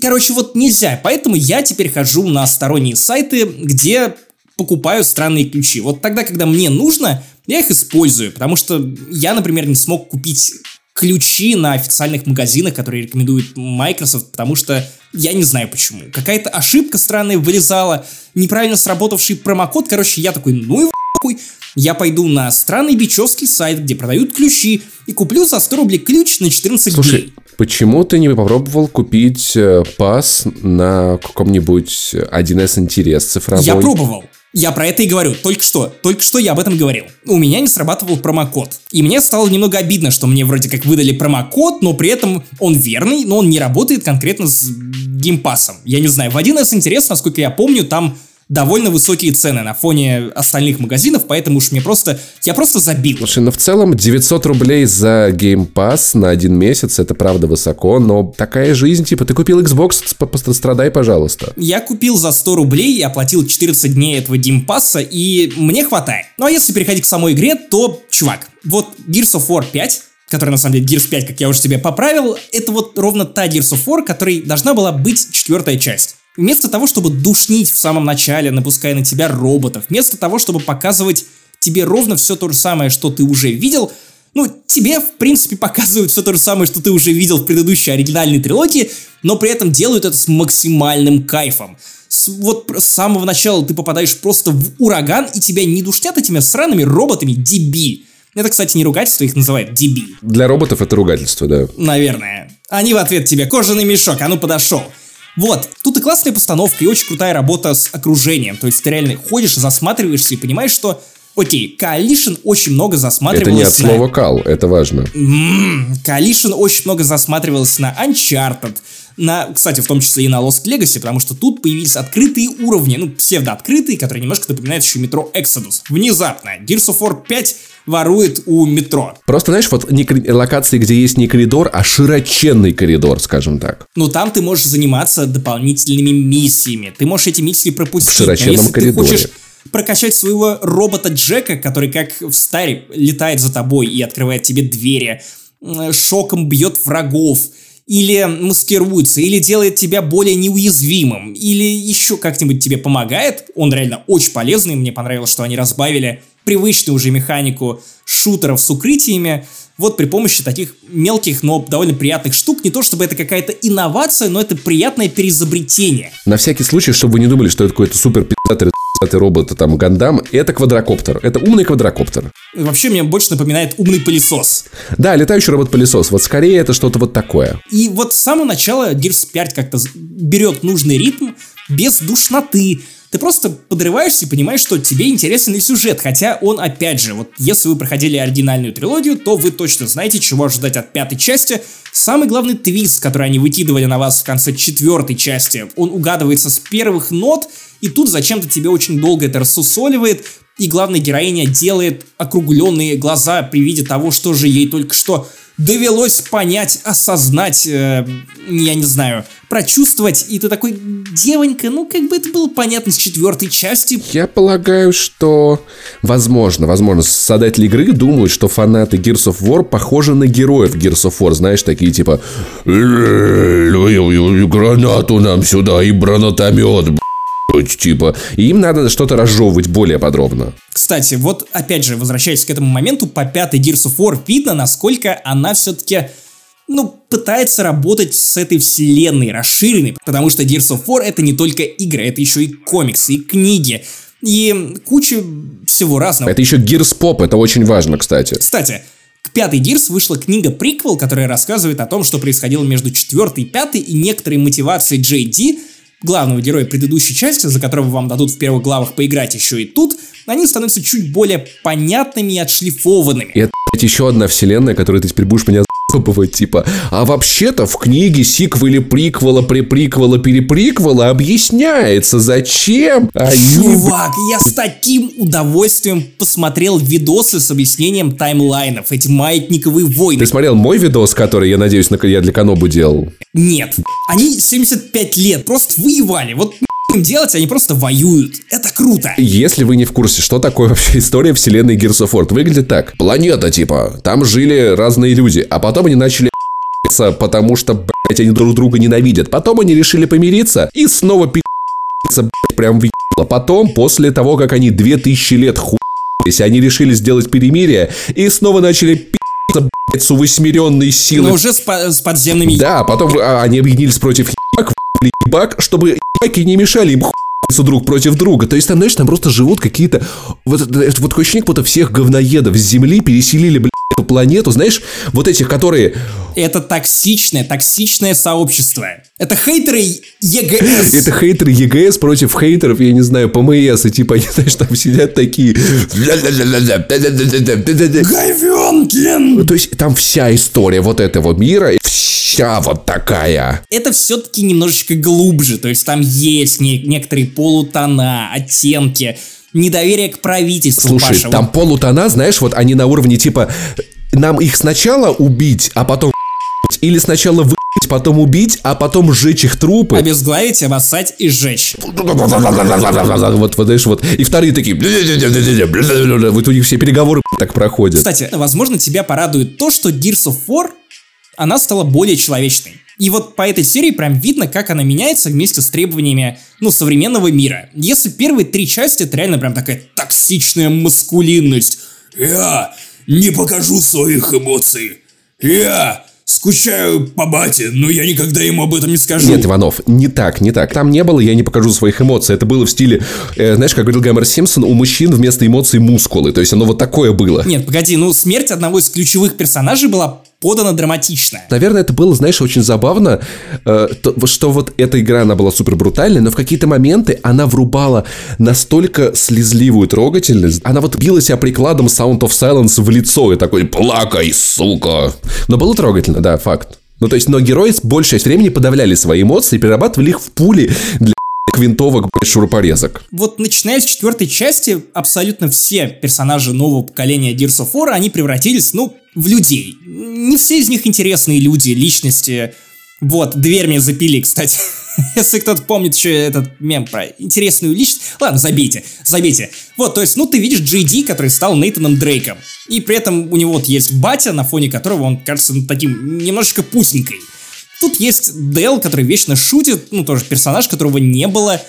Короче, вот нельзя, поэтому я теперь хожу на сторонние сайты, где покупаю странные ключи. Вот тогда, когда мне нужно, я их использую, потому что я, например, не смог купить ключи на официальных магазинах, которые рекомендует Microsoft, потому что я не знаю почему. Какая-то ошибка странная вылезала, неправильно сработавший промокод, короче, я такой, ну и хуй, я пойду на странный бичевский сайт, где продают ключи, и куплю за 100 рублей ключ на 14 Слушай, дней. почему ты не попробовал купить э, пас на каком-нибудь 1С интерес цифровой? Я пробовал. Я про это и говорю. Только что, только что я об этом говорил. У меня не срабатывал промокод. И мне стало немного обидно, что мне вроде как выдали промокод, но при этом он верный, но он не работает конкретно с геймпасом. Я не знаю, в 1С интерес, насколько я помню, там довольно высокие цены на фоне остальных магазинов, поэтому уж мне просто... Я просто забил. Слушай, ну в целом 900 рублей за Game Pass на один месяц, это правда высоко, но такая жизнь, типа, ты купил Xbox, пострадай, пожалуйста. Я купил за 100 рублей и оплатил 14 дней этого Game Pass, и мне хватает. Ну а если переходить к самой игре, то, чувак, вот Gears of War 5, который на самом деле Gears 5, как я уже тебе поправил, это вот ровно та Gears of War, которой должна была быть четвертая часть. Вместо того, чтобы душнить в самом начале, напуская на тебя роботов, вместо того, чтобы показывать тебе ровно все то же самое, что ты уже видел, ну, тебе, в принципе, показывают все то же самое, что ты уже видел в предыдущей оригинальной трилогии, но при этом делают это с максимальным кайфом. С, вот с самого начала ты попадаешь просто в ураган, и тебя не душнят этими сраными роботами дебиль. Это, кстати, не ругательство, их называют дебиль. Для роботов это ругательство, да. Наверное. Они в ответ тебе кожаный мешок, а ну подошел. Вот, тут и классная постановка, и очень крутая работа с окружением. То есть ты реально ходишь, засматриваешься и понимаешь, что Окей, Coalition очень много засматривалась Это не от слова кал, это важно. М-м, Coalition очень много засматривалась на Uncharted, на, кстати, в том числе и на Lost Legacy, потому что тут появились открытые уровни, ну, псевдооткрытые, которые немножко напоминают еще метро Exodus. Внезапно Gears of War 5 ворует у метро. Просто, знаешь, вот не локации, где есть не коридор, а широченный коридор, скажем так. Ну, там ты можешь заниматься дополнительными миссиями. Ты можешь эти миссии пропустить. В широченном если коридоре. ты хочешь прокачать своего робота Джека, который как в старе летает за тобой и открывает тебе двери, шоком бьет врагов, или маскируется, или делает тебя более неуязвимым, или еще как-нибудь тебе помогает, он реально очень полезный, мне понравилось, что они разбавили привычную уже механику шутеров с укрытиями, вот при помощи таких мелких, но довольно приятных штук. Не то чтобы это какая-то инновация, но это приятное переизобретение. На всякий случай, чтобы вы не думали, что это какой-то супер пи***тый робот, там, Гандам, это квадрокоптер. Это умный квадрокоптер. Вообще, мне больше напоминает умный пылесос. Да, летающий робот-пылесос. Вот скорее это что-то вот такое. И вот с самого начала Gears 5 как-то берет нужный ритм, без душноты, ты просто подрываешься и понимаешь, что тебе интересен и сюжет, хотя он, опять же, вот если вы проходили оригинальную трилогию, то вы точно знаете, чего ожидать от пятой части. Самый главный твист, который они выкидывали на вас в конце четвертой части, он угадывается с первых нот, и тут зачем-то тебе очень долго это рассусоливает, и главная героиня делает округленные глаза при виде того, что же ей только что довелось понять, осознать, э, я не знаю, прочувствовать, и ты такой, девонька, ну как бы это было понятно с четвертой части. Я полагаю, что, возможно, возможно, создатели игры думают, что фанаты Gears of War похожи на героев Gears of War, знаешь, такие типа гранату нам сюда и типа, и им надо что-то разжевывать более подробно. Кстати, вот опять же, возвращаясь к этому моменту, по пятой Gears of War видно, насколько она все-таки ну, пытается работать с этой вселенной расширенной, потому что Gears of War это не только игры, это еще и комиксы, и книги, и куча всего разного. Это еще Gears Pop, это очень важно, кстати. Кстати, к пятой Gears вышла книга приквел, которая рассказывает о том, что происходило между четвертой и пятой, и некоторые мотивации Джей Ди, главного героя предыдущей части, за которого вам дадут в первых главах поиграть еще и тут, они становятся чуть более понятными и отшлифованными. И это, еще одна вселенная, которую ты теперь будешь меня бывает типа, а вообще-то в книге сиквеле, приквела, преприквела, переприквела объясняется, зачем они... Чувак, я с таким удовольствием посмотрел видосы с объяснением таймлайнов, эти маятниковые войны. Ты смотрел мой видос, который, я надеюсь, я для Канобу делал? Нет, они 75 лет просто воевали, вот им делать, они просто воюют. Это круто. Если вы не в курсе, что такое вообще история вселенной Gears of War, выглядит так. Планета, типа, там жили разные люди, а потом они начали потому что, блядь, они друг друга ненавидят. Потом они решили помириться и снова пи***ться, блядь, прям в Потом, после того, как они 2000 лет хуялись, они решили сделать перемирие и снова начали пи***ться, блядь, с увосьмеренной силой. Но уже с, по- с подземными... Да, потом а, они объединились против ебак, чтобы ебаки не мешали им друг против друга. То есть там, знаешь, там просто живут какие-то... Вот, вот такой ощущение, будто всех говноедов с Земли переселили, блядь, эту планету, знаешь, вот этих, которые... Это токсичное, токсичное сообщество. Это хейтеры ЕГС. Это хейтеры ЕГС против хейтеров, я не знаю, ПМС, и типа, они, знаешь, там сидят такие... Говенкин! То есть там вся история вот этого мира, вся вот такая. Это все-таки немножечко глубже, то есть там есть не- некоторые полутона, оттенки, недоверие к правительству, Слушай, Паша. там Вот полутона, знаешь, вот они на уровне типа нам их сначала убить, а потом (laughs) или сначала вы (laughs) потом убить, а потом сжечь их трупы. обезглавить, обоссать и сжечь. (laughs) Вот, вот, знаешь, вот. И вторые такие... Вот у них все переговоры так проходят. Кстати, возможно, тебя порадует то, что Gears of War, она стала более человечной. И вот по этой серии прям видно, как она меняется вместе с требованиями, ну, современного мира. Если первые три части, это реально прям такая токсичная маскулинность. Я не покажу своих эмоций. Я скучаю по бате, но я никогда ему об этом не скажу. Нет, Иванов, не так, не так. Там не было, я не покажу своих эмоций. Это было в стиле, э, знаешь, как говорил Гэмер Симпсон, у мужчин вместо эмоций мускулы. То есть оно вот такое было. Нет, погоди, ну смерть одного из ключевых персонажей была подана драматично. Наверное, это было, знаешь, очень забавно, э, то- что вот эта игра, она была супер брутальной, но в какие-то моменты она врубала настолько слезливую трогательность. Она вот била себя прикладом Sound of Silence в лицо и такой «Плакай, сука!» Но было трогательно, да, факт. Ну, то есть, но герои с большей часть времени подавляли свои эмоции перерабатывали их в пули для винтовок, блядь, шурупорезок. Вот начиная с четвертой части, абсолютно все персонажи нового поколения Gears of War, они превратились, ну, в людей. Не все из них интересные люди, личности. Вот, дверь мне запили, кстати. (laughs) Если кто-то помнит еще этот мем про интересную личность. Ладно, забейте, забейте. Вот, то есть, ну, ты видишь Ди, который стал Нейтаном Дрейком. И при этом у него вот есть батя, на фоне которого он кажется ну, таким немножечко пусенькой. Тут есть Дэл, который вечно шутит, ну, тоже персонаж, которого не было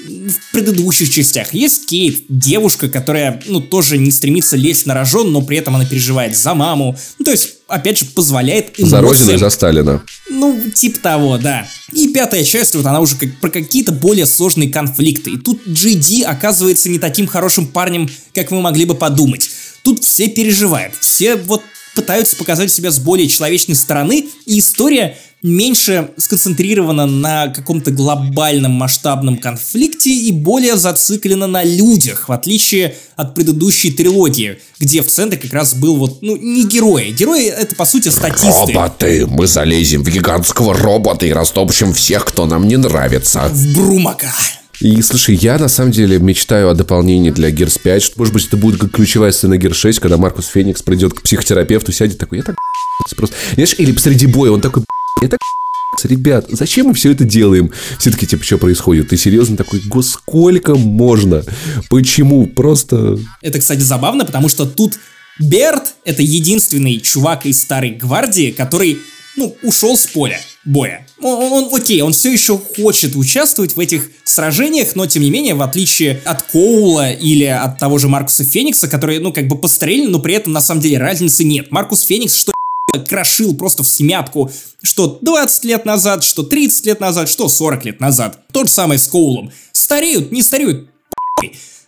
в предыдущих частях. Есть Кейт, девушка, которая, ну, тоже не стремится лезть на рожон, но при этом она переживает за маму. Ну, то есть, опять же, позволяет За родину и эмоциям за Сталина. ну, типа того, да. И пятая часть, вот она уже как про какие-то более сложные конфликты. И тут GD оказывается не таким хорошим парнем, как вы могли бы подумать. Тут все переживают, все вот пытаются показать себя с более человечной стороны, и история меньше сконцентрирована на каком-то глобальном масштабном конфликте и более зациклена на людях, в отличие от предыдущей трилогии, где в центре как раз был вот, ну, не герои. Герои — это, по сути, статисты. Роботы! Мы залезем в гигантского робота и растопчем всех, кто нам не нравится. В Брумака. И слушай, я на самом деле мечтаю о дополнении для Gears 5, что, может быть, это будет как ключевая сцена Gears 6, когда Маркус Феникс придет к психотерапевту, сядет такой, я так (laughs) просто... Знаешь, или среди боя он такой, так (laughs) Ребят, зачем мы все это делаем? Все таки типа, что происходит? Ты серьезно такой, го, сколько можно? Почему? Просто... Это, кстати, забавно, потому что тут Берт — это единственный чувак из Старой Гвардии, который, ну, ушел с поля боя. Он, он- окей, он все еще хочет участвовать в этих сражениях, но, тем не менее, в отличие от Коула или от того же Маркуса Феникса, которые, ну, как бы постарели, но при этом, на самом деле, разницы нет. Маркус Феникс, что крошил просто в смятку, что 20 лет назад, что 30 лет назад, что 40 лет назад. То же самое с Коулом. Стареют, не стареют,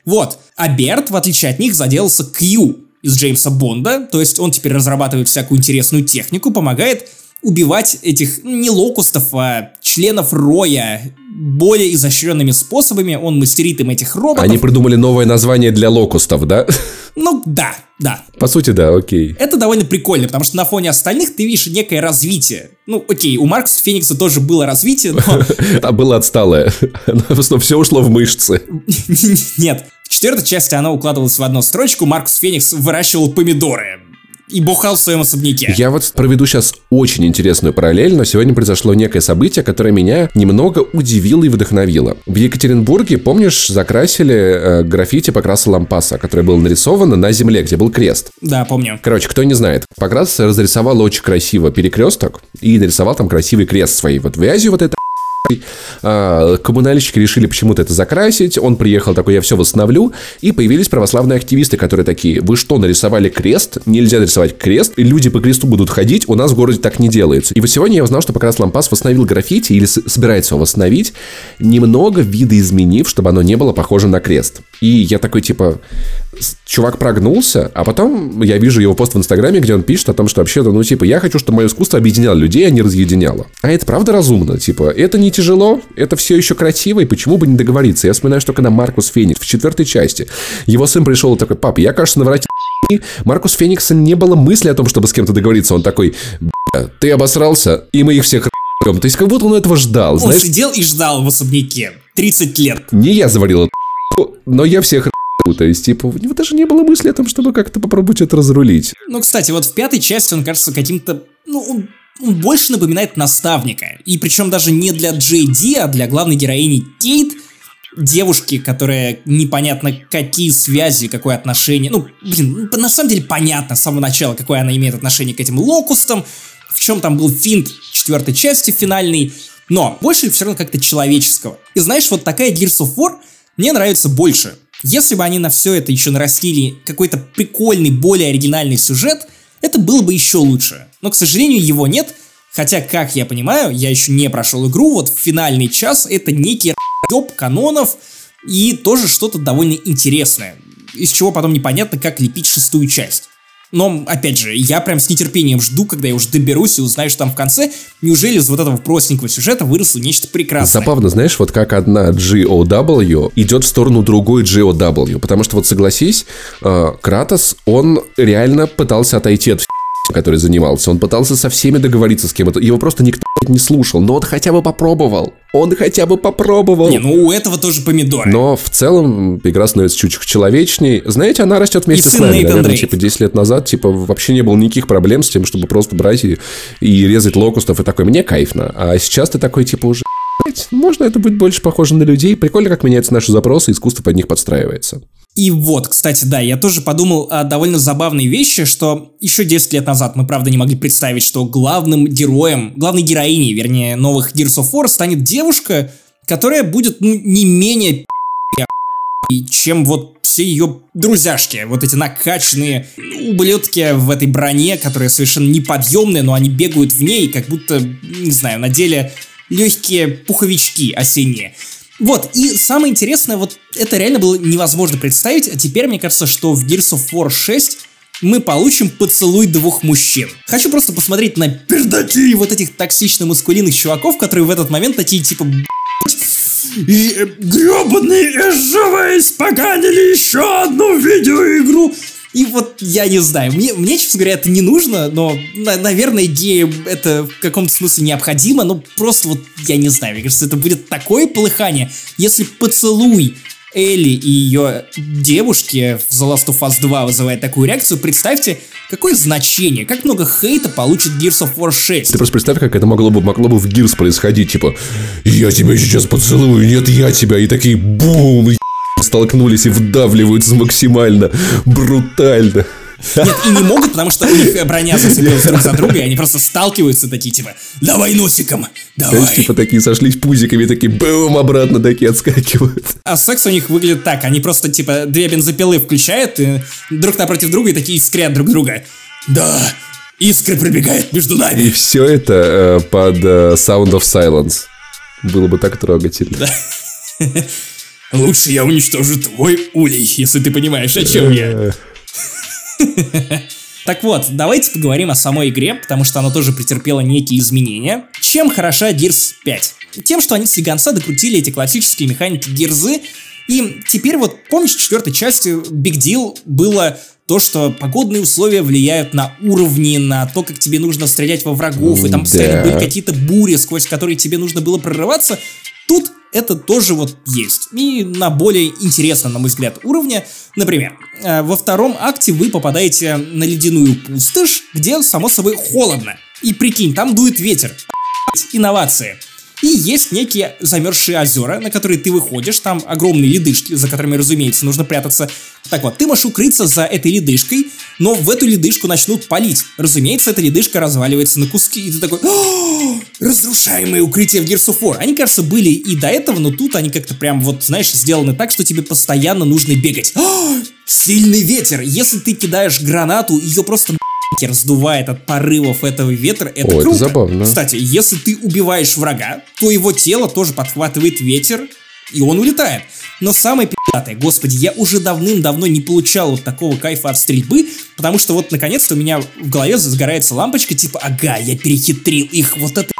вот. А Берт, в отличие от них, заделался Кью из Джеймса Бонда, то есть он теперь разрабатывает всякую интересную технику, помогает убивать этих ну, не локустов, а членов Роя более изощренными способами. Он мастерит им этих роботов. Они придумали новое название для локустов, да? Ну да, да. По сути, да, окей. Это довольно прикольно, потому что на фоне остальных ты видишь некое развитие. Ну, окей, у Маркса Феникса тоже было развитие, но (laughs) А было отсталое. (laughs) Все ушло в мышцы. (laughs) Нет. В четвертой части она укладывалась в одну строчку. Маркус Феникс выращивал помидоры. И бухал в своем особняке. Я вот проведу сейчас очень интересную параллель, но сегодня произошло некое событие, которое меня немного удивило и вдохновило. В Екатеринбурге, помнишь, закрасили э, граффити покраса лампаса, которое было нарисовано на земле, где был крест. Да, помню. Короче, кто не знает, Покрас разрисовал очень красиво перекресток и нарисовал там красивый крест своей вот вязью вот это коммунальщики решили почему-то это закрасить. Он приехал такой, я все восстановлю. И появились православные активисты, которые такие, вы что, нарисовали крест? Нельзя нарисовать крест. И люди по кресту будут ходить. У нас в городе так не делается. И вот сегодня я узнал, что Покрас Лампас восстановил граффити или собирается его восстановить, немного видоизменив, чтобы оно не было похоже на крест. И я такой, типа, чувак прогнулся, а потом я вижу его пост в Инстаграме, где он пишет о том, что вообще, ну, типа, я хочу, чтобы мое искусство объединяло людей, а не разъединяло. А это правда разумно? Типа, это не тяжело, это все еще красиво, и почему бы не договориться? Я вспоминаю, что когда Маркус Феникс в четвертой части, его сын пришел и такой, пап, я, кажется, навратил Маркус Феникса не было мысли о том, чтобы с кем-то договориться. Он такой, ты обосрался, и мы их всех то есть как будто он этого ждал, Он знаешь? сидел и ждал в особняке 30 лет. Не я заварил эту но я всех то есть, типа, у него даже не было мысли о том, чтобы как-то попробовать это разрулить. Ну, кстати, вот в пятой части он кажется каким-то, ну, больше напоминает наставника. И причем даже не для Джей а для главной героини Кейт, девушки, которая непонятно какие связи, какое отношение. Ну, блин, ну, на самом деле понятно с самого начала, какое она имеет отношение к этим локустам, в чем там был финт четвертой части финальный. Но больше все равно как-то человеческого. И знаешь, вот такая Gears of War мне нравится больше. Если бы они на все это еще нарастили какой-то прикольный, более оригинальный сюжет, это было бы еще лучше. Но, к сожалению, его нет, хотя, как я понимаю, я еще не прошел игру, вот финальный час это некий р***еб канонов и тоже что-то довольно интересное, из чего потом непонятно, как лепить шестую часть. Но, опять же, я прям с нетерпением жду, когда я уже доберусь и узнаю, что там в конце, неужели из вот этого простенького сюжета выросло нечто прекрасное. Забавно, знаешь, вот как одна GOW идет в сторону другой GOW, потому что вот согласись, э, Кратос, он реально пытался отойти от который занимался. Он пытался со всеми договориться с кем-то. Его просто никто не слушал. Но он хотя бы попробовал. Он хотя бы попробовал. Не, ну у этого тоже помидоры. Но в целом игра становится чуть человечней. Знаете, она растет вместе И с нами. Нейтан Наверное, Дрейк. типа 10 лет назад, типа, вообще не было никаких проблем с тем, чтобы просто брать и, и резать локустов и такой, мне кайфно. А сейчас ты такой, типа, уже «Блядь, можно это быть больше похоже на людей. Прикольно, как меняются наши запросы, искусство под них подстраивается. И вот, кстати, да, я тоже подумал о довольно забавной вещи, что еще 10 лет назад мы, правда, не могли представить, что главным героем, главной героиней, вернее, новых Gears of War станет девушка, которая будет, ну, не менее чем вот все ее друзьяшки, вот эти накачанные ублюдки в этой броне, которые совершенно неподъемные, но они бегают в ней, как будто, не знаю, на деле легкие пуховички осенние. Вот, и самое интересное, вот это реально было невозможно представить, а теперь мне кажется, что в Gears of War 6 мы получим поцелуй двух мужчин. Хочу просто посмотреть на пердаки вот этих токсично-маскулинных чуваков, которые в этот момент такие типа «Б***ь, и э, гребаные СЖВ испоганили еще одну видеоигру. И вот я не знаю, мне, мне, честно говоря, это не нужно, но, на- наверное, геям это в каком-то смысле необходимо, но просто вот я не знаю, мне кажется, это будет такое полыхание, если поцелуй Элли и ее девушки в The Last of Us 2 вызывает такую реакцию, представьте, какое значение, как много хейта получит Gears of War 6. Ты просто представь, как это могло бы, могло бы в Гирс происходить, типа, я тебя сейчас поцелую, нет, я тебя, и такие бум, столкнулись и вдавливаются максимально, брутально. Нет, и не могут, потому что у них броня зацепилась друг за друга, и они просто сталкиваются такие, типа, давай носиком, давай. типа такие сошлись пузиками, такие бум, обратно такие отскакивают. А секс у них выглядит так, они просто, типа, две бензопилы включают, и друг напротив друга, и такие искрят друг друга. Да, искры пробегают между И нами. все это э, под э, Sound of Silence. Было бы так трогательно. Лучше я уничтожу твой улей, если ты понимаешь, о чем я. Э, (laughs) Так вот, давайте поговорим о самой игре, потому что она тоже претерпела некие изменения. Чем хороша Gears 5? Тем, что они с легонца докрутили эти классические механики Гирзы, и теперь вот, помнишь, в четвертой части Big Deal было то, что погодные условия влияют на уровни, на то, как тебе нужно стрелять во врагов, и там постоянно Да. были какие-то бури, сквозь которые тебе нужно было прорываться. Тут это тоже вот есть. И на более интересном, на мой взгляд, уровне. Например, э, во втором акте вы попадаете на ледяную пустошь, где, само собой, холодно. И прикинь, там дует ветер. Инновации. И есть некие замерзшие озера, на которые ты выходишь, там огромные ледышки, за которыми, разумеется, нужно прятаться. Так вот, ты можешь укрыться за этой ледышкой, но в эту ледышку начнут палить. Разумеется, эта ледышка разваливается на куски, и ты такой, разрушаемые укрытия в Gears of War. Они, кажется, были и до этого, но тут они как-то прям вот, знаешь, сделаны так, что тебе постоянно нужно бегать. Сильный ветер! Если ты кидаешь гранату, ее просто ветер сдувает от порывов этого ветра, это О, это круто. забавно. Кстати, если ты убиваешь врага, то его тело тоже подхватывает ветер, и он улетает. Но самое пи***тое, господи, я уже давным-давно не получал вот такого кайфа от стрельбы, потому что вот наконец-то у меня в голове загорается лампочка, типа, ага, я перехитрил их, вот это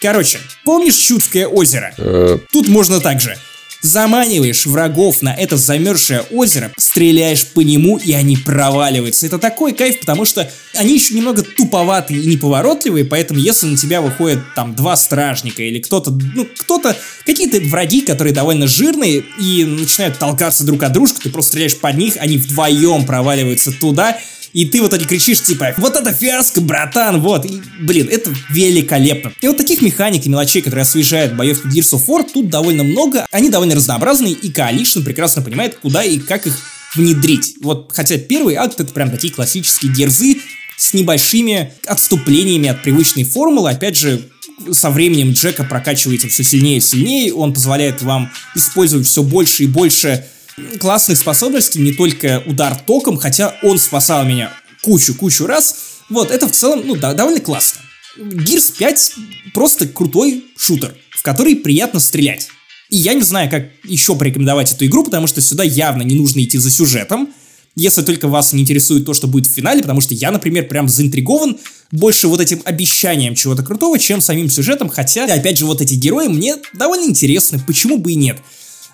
Короче, помнишь Чудское озеро? Э, Тут можно так же. Заманиваешь врагов на это замерзшее озеро, стреляешь по нему, и они проваливаются. Это такой кайф, потому что они еще немного туповатые и неповоротливые, поэтому если на тебя выходят там два стражника или кто-то, ну, кто-то, какие-то враги, которые довольно жирные и начинают толкаться друг от дружки, ты просто стреляешь под них, они вдвоем проваливаются туда, и ты вот эти кричишь, типа, вот это фиаско, братан, вот. И, блин, это великолепно. И вот таких механик и мелочей, которые освежают боевки Gears of War, тут довольно много. Они довольно разнообразные, и Coalition прекрасно понимает, куда и как их внедрить. Вот, хотя первый акт это прям такие классические дерзы с небольшими отступлениями от привычной формулы. Опять же, со временем Джека прокачиваете все сильнее и сильнее, он позволяет вам использовать все больше и больше классных способностей, не только удар током, хотя он спасал меня кучу-кучу раз. Вот, это в целом, ну, да, довольно классно. Gears 5 просто крутой шутер, в который приятно стрелять. И я не знаю, как еще порекомендовать эту игру, потому что сюда явно не нужно идти за сюжетом, если только вас не интересует то, что будет в финале, потому что я, например, прям заинтригован больше вот этим обещанием чего-то крутого, чем самим сюжетом, хотя, опять же, вот эти герои мне довольно интересны, почему бы и нет.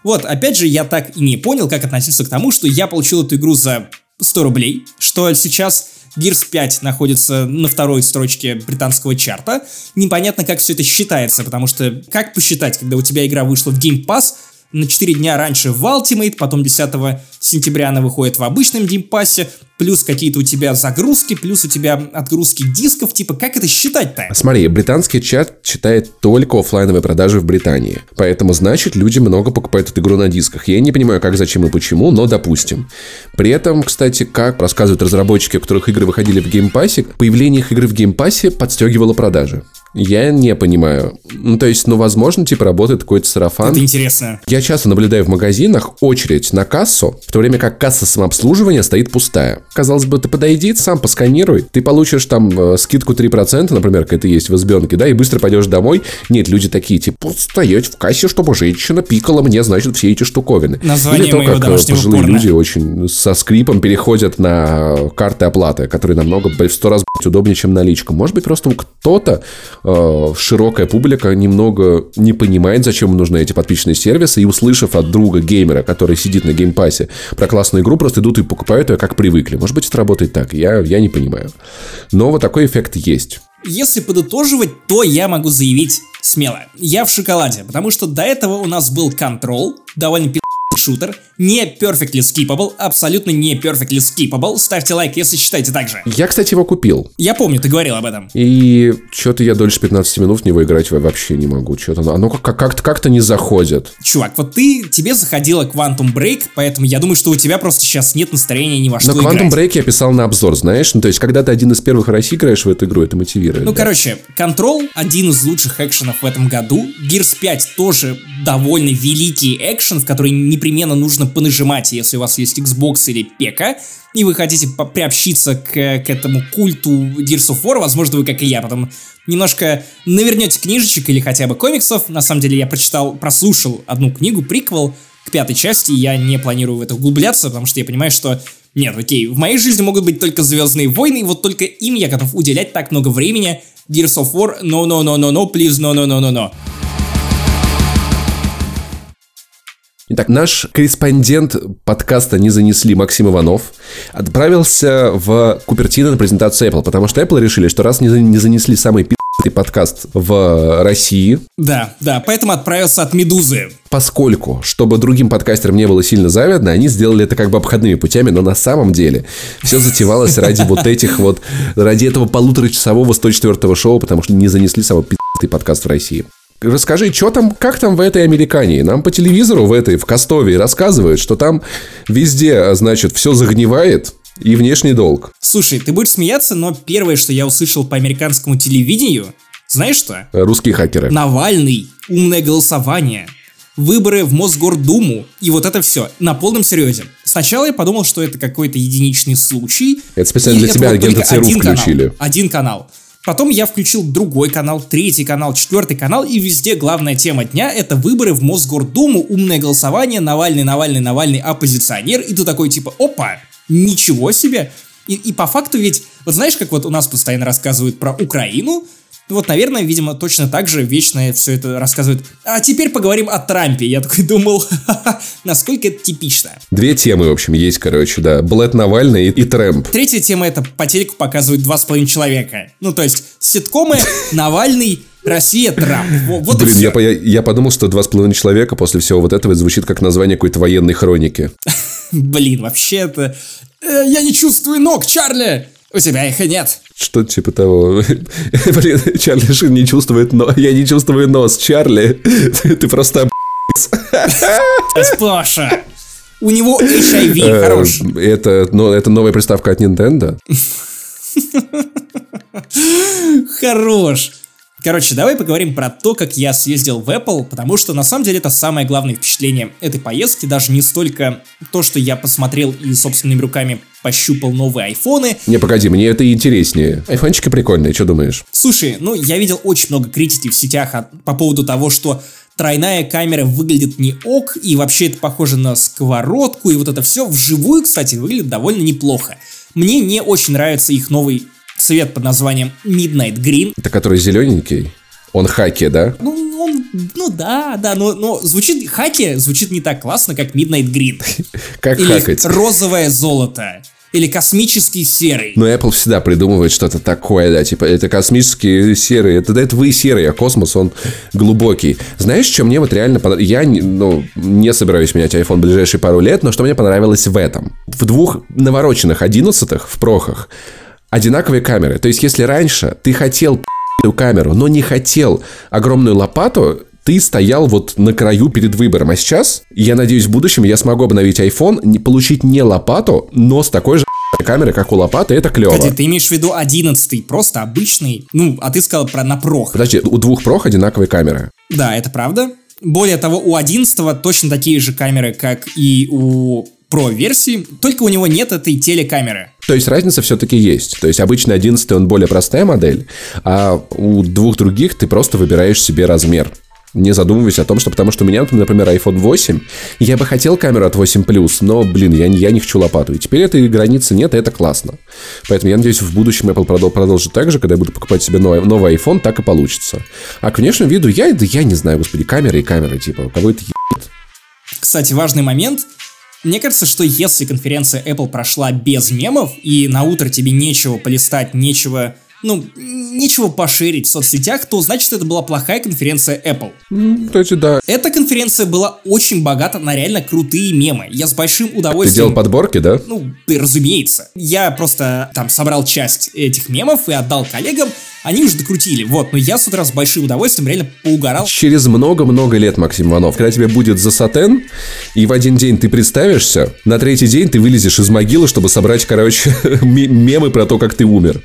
Вот, опять же, я так и не понял, как относиться к тому, что я получил эту игру за 100 рублей, что сейчас Gears 5 находится на второй строчке британского чарта. Непонятно, как все это считается, потому что как посчитать, когда у тебя игра вышла в Game Pass, на 4 дня раньше в Ultimate, потом 10 сентября она выходит в обычном Game Pass е, плюс какие-то у тебя загрузки, плюс у тебя отгрузки дисков, типа, как это считать-то? Смотри, британский чарт считает только оффлайновые продажи в Британии. Поэтому, значит, люди много покупают эту игру на дисках. Я не понимаю, как, зачем и почему, но допустим. При этом, кстати, как рассказывают разработчики, у которых игры выходили в Game Pass е, появление их игры в Game Pass е подстегивало продажи. Я не понимаю. Ну, то есть, ну, возможно, типа, работает какой-то сарафан. Это интересно. Я часто наблюдаю в магазинах очередь на кассу, в то время как касса самообслуживания стоит пустая. Казалось бы, ты подойди, сам посканируй, ты получишь там э, скидку 3%, например, какая-то есть в избенке, да, и быстро пойдешь домой. Нет, люди такие, типа, стоять в кассе, чтобы женщина пикала мне, значит, все эти штуковины. Название Или то, как э, пожилые порно. люди очень со скрипом переходят на карты оплаты, которые намного в сто раз удобнее, чем наличка. Может быть, просто кто-то, э, широкая публика, немного не понимает, зачем им нужны эти подписчные сервисы, и услышав от друга геймера, который сидит на Game Pass е, про классную игру, просто идут и покупают ее, как привыкли. Может быть, это работает так, я, я не понимаю. Но вот такой эффект есть. Если подытоживать, то я могу заявить смело. Я в шоколаде, потому что до этого у нас был Control, довольно шутер, не perfectly skippable, абсолютно не perfectly skippable. Ставьте лайк, если считаете так же. Я, кстати, его купил. Я помню, ты говорил об этом. И что-то я дольше 15 минут в него играть вообще не могу. Что-то оно как- как-то как-то не заходит. Чувак, вот ты, тебе заходила Quantum Break, поэтому я думаю, что у тебя просто сейчас нет настроения ни во что Но Quantum играть. Break я писал на обзор, знаешь? Ну, то есть, когда ты один из первых в России играешь в эту игру, это мотивирует. Ну, да. короче, Control один из лучших экшенов в этом году. Gears 5 тоже довольно великий экшен, в который непременно нужно понажимать, если у вас есть Xbox или ПК, и вы хотите приобщиться к, к этому культу Gears of War, возможно, вы, как и я, потом немножко навернете книжечек или хотя бы комиксов. На самом деле, я прочитал, прослушал одну книгу, приквел к пятой части, и я не планирую в это углубляться, потому что я понимаю, что нет, окей, в моей жизни могут быть только Звездные войны, и вот только им я готов уделять так много времени. Gears of War, no, no, no, no, no, please, no, Итак, наш корреспондент подкаста «Не занесли» Максим Иванов отправился в Купертино на презентацию Apple, потому что Apple решили, что раз не за- не занесли самый пи***й подкаст в России. Да, да, поэтому отправился от Медузы. Поскольку, чтобы другим подкастерам не было сильно завидно, они сделали это как бы обходными путями, но на самом деле все затевалось ради вот этих вот, ради этого полуторачасового 104 шоу, потому что не занесли самый пи***ый подкаст в России. Расскажи, что там, как там в этой Американии? Нам по телевизору в этой, в Костове рассказывают, что там везде, значит, все загнивает, и внешний долг. Слушай, ты будешь смеяться, но первое, что я услышал по американскому телевидению, знаешь что? Русские хакеры. Навальный, умное голосование, выборы в Мосгордуму и вот это все на полном серьезе. Сначала я подумал, что это какой-то единичный случай. Это специально для тебя агенты ЦРУ включили. Канал, один канал. Потом я включил другой канал, третий канал, четвертый канал, и везде главная тема дня — это выборы в Мосгордуму, умное голосование, Навальный, Навальный, Навальный, оппозиционер, и ты такой типа, опа, ничего себе. И, и по факту ведь, вот знаешь, как вот у нас постоянно рассказывают про Украину, вот, наверное, видимо, точно так же вечно все это рассказывают. А теперь поговорим о Трампе. Я такой думал, (laughs) насколько это типично. Две темы, в общем, есть, короче, да. Блэд Навальный и, и Трэмп. Третья тема это по телеку показывают два с половиной человека. Ну, то есть, ситкомы, Навальный, Россия, Трамп. Вот Блин, я, я, я подумал, что два с половиной человека после всего вот этого звучит как название какой-то военной хроники. (laughs) Блин, вообще это... Э, я не чувствую ног, Чарли! У тебя их и нет. Что типа того. (laughs) Блин, Чарли Шин не чувствует нос. Я не чувствую нос, Чарли. (laughs) Ты просто Саша. У него HIV, э, хорош. Это, ну, это новая приставка от Nintendo? (laughs) Хорош. Короче, давай поговорим про то, как я съездил в Apple, потому что на самом деле это самое главное впечатление этой поездки, даже не столько то, что я посмотрел и собственными руками пощупал новые айфоны. Не, погоди, мне это интереснее. Айфончики прикольные, что думаешь? Слушай, ну я видел очень много критики в сетях от, по поводу того, что тройная камера выглядит не ок, и вообще это похоже на сковородку, и вот это все вживую, кстати, выглядит довольно неплохо. Мне не очень нравится их новый цвет под названием Midnight Green. Это который зелененький? Он хаки, да? Ну, он, ну да, да, но, но звучит, хаки звучит не так классно, как Midnight Green. (laughs) Как Или хакать? розовое золото. Или космический серый. Но Apple всегда придумывает что-то такое, да, типа это космический серый, это, да, это вы серый, а космос, он глубокий. Знаешь, что мне вот реально понравилось? Я, ну, не собираюсь менять iPhone в ближайшие пару лет, но что мне понравилось в этом? В двух навороченных одиннадцатых, в прохах, одинаковые камеры. То есть, если раньше ты хотел камеру, но не хотел огромную лопату, ты стоял вот на краю перед выбором. А сейчас, я надеюсь, в будущем я смогу обновить iPhone, не получить не лопату, но с такой же камеры, как у лопаты, это клево. Подожди, ты имеешь в виду 11 просто обычный? Ну, а ты сказал про на прох. Подожди, у двух прох одинаковые камеры. Да, это правда. Более того, у 11 точно такие же камеры, как и у Pro версии, только у него нет этой телекамеры. То есть разница все-таки есть. То есть обычно 11 он более простая модель, а у двух других ты просто выбираешь себе размер не задумываясь о том, что потому что у меня, например, iPhone 8, я бы хотел камеру от 8 но, блин, я, я не хочу лопату. И теперь этой границы нет, и это классно. Поэтому я надеюсь, в будущем Apple продол- продолжит так же, когда я буду покупать себе новый, новый iPhone, так и получится. А к внешнему виду я, да я не знаю, господи, камеры и камеры, типа, кого это ебет. Кстати, важный момент. Мне кажется, что если конференция Apple прошла без мемов, и на утро тебе нечего полистать, нечего ну, нечего поширить в соцсетях, то значит, что это была плохая конференция Apple. Кстати, да. Эта конференция была очень богата на реально крутые мемы. Я с большим удовольствием... Ты делал подборки, да? Ну, ты, разумеется. Я просто там собрал часть этих мемов и отдал коллегам. Они уже докрутили, вот, но я с утра с большим удовольствием реально поугарал. Через много-много лет, Максим Иванов, когда тебе будет за сатен, и в один день ты представишься, на третий день ты вылезешь из могилы, чтобы собрать, короче, (laughs) мемы про то, как ты умер.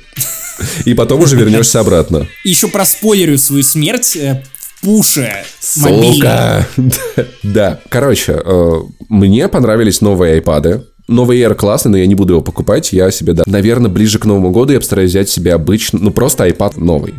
И потом уже вернешься обратно. Еще проспойлерю свою смерть э, в пуше Сука! (laughs) Да. Короче, э, мне понравились новые айпады. Новый Air классный, но я не буду его покупать. Я себе, да, наверное, ближе к Новому году я постараюсь взять себе обычный, ну просто iPad новый.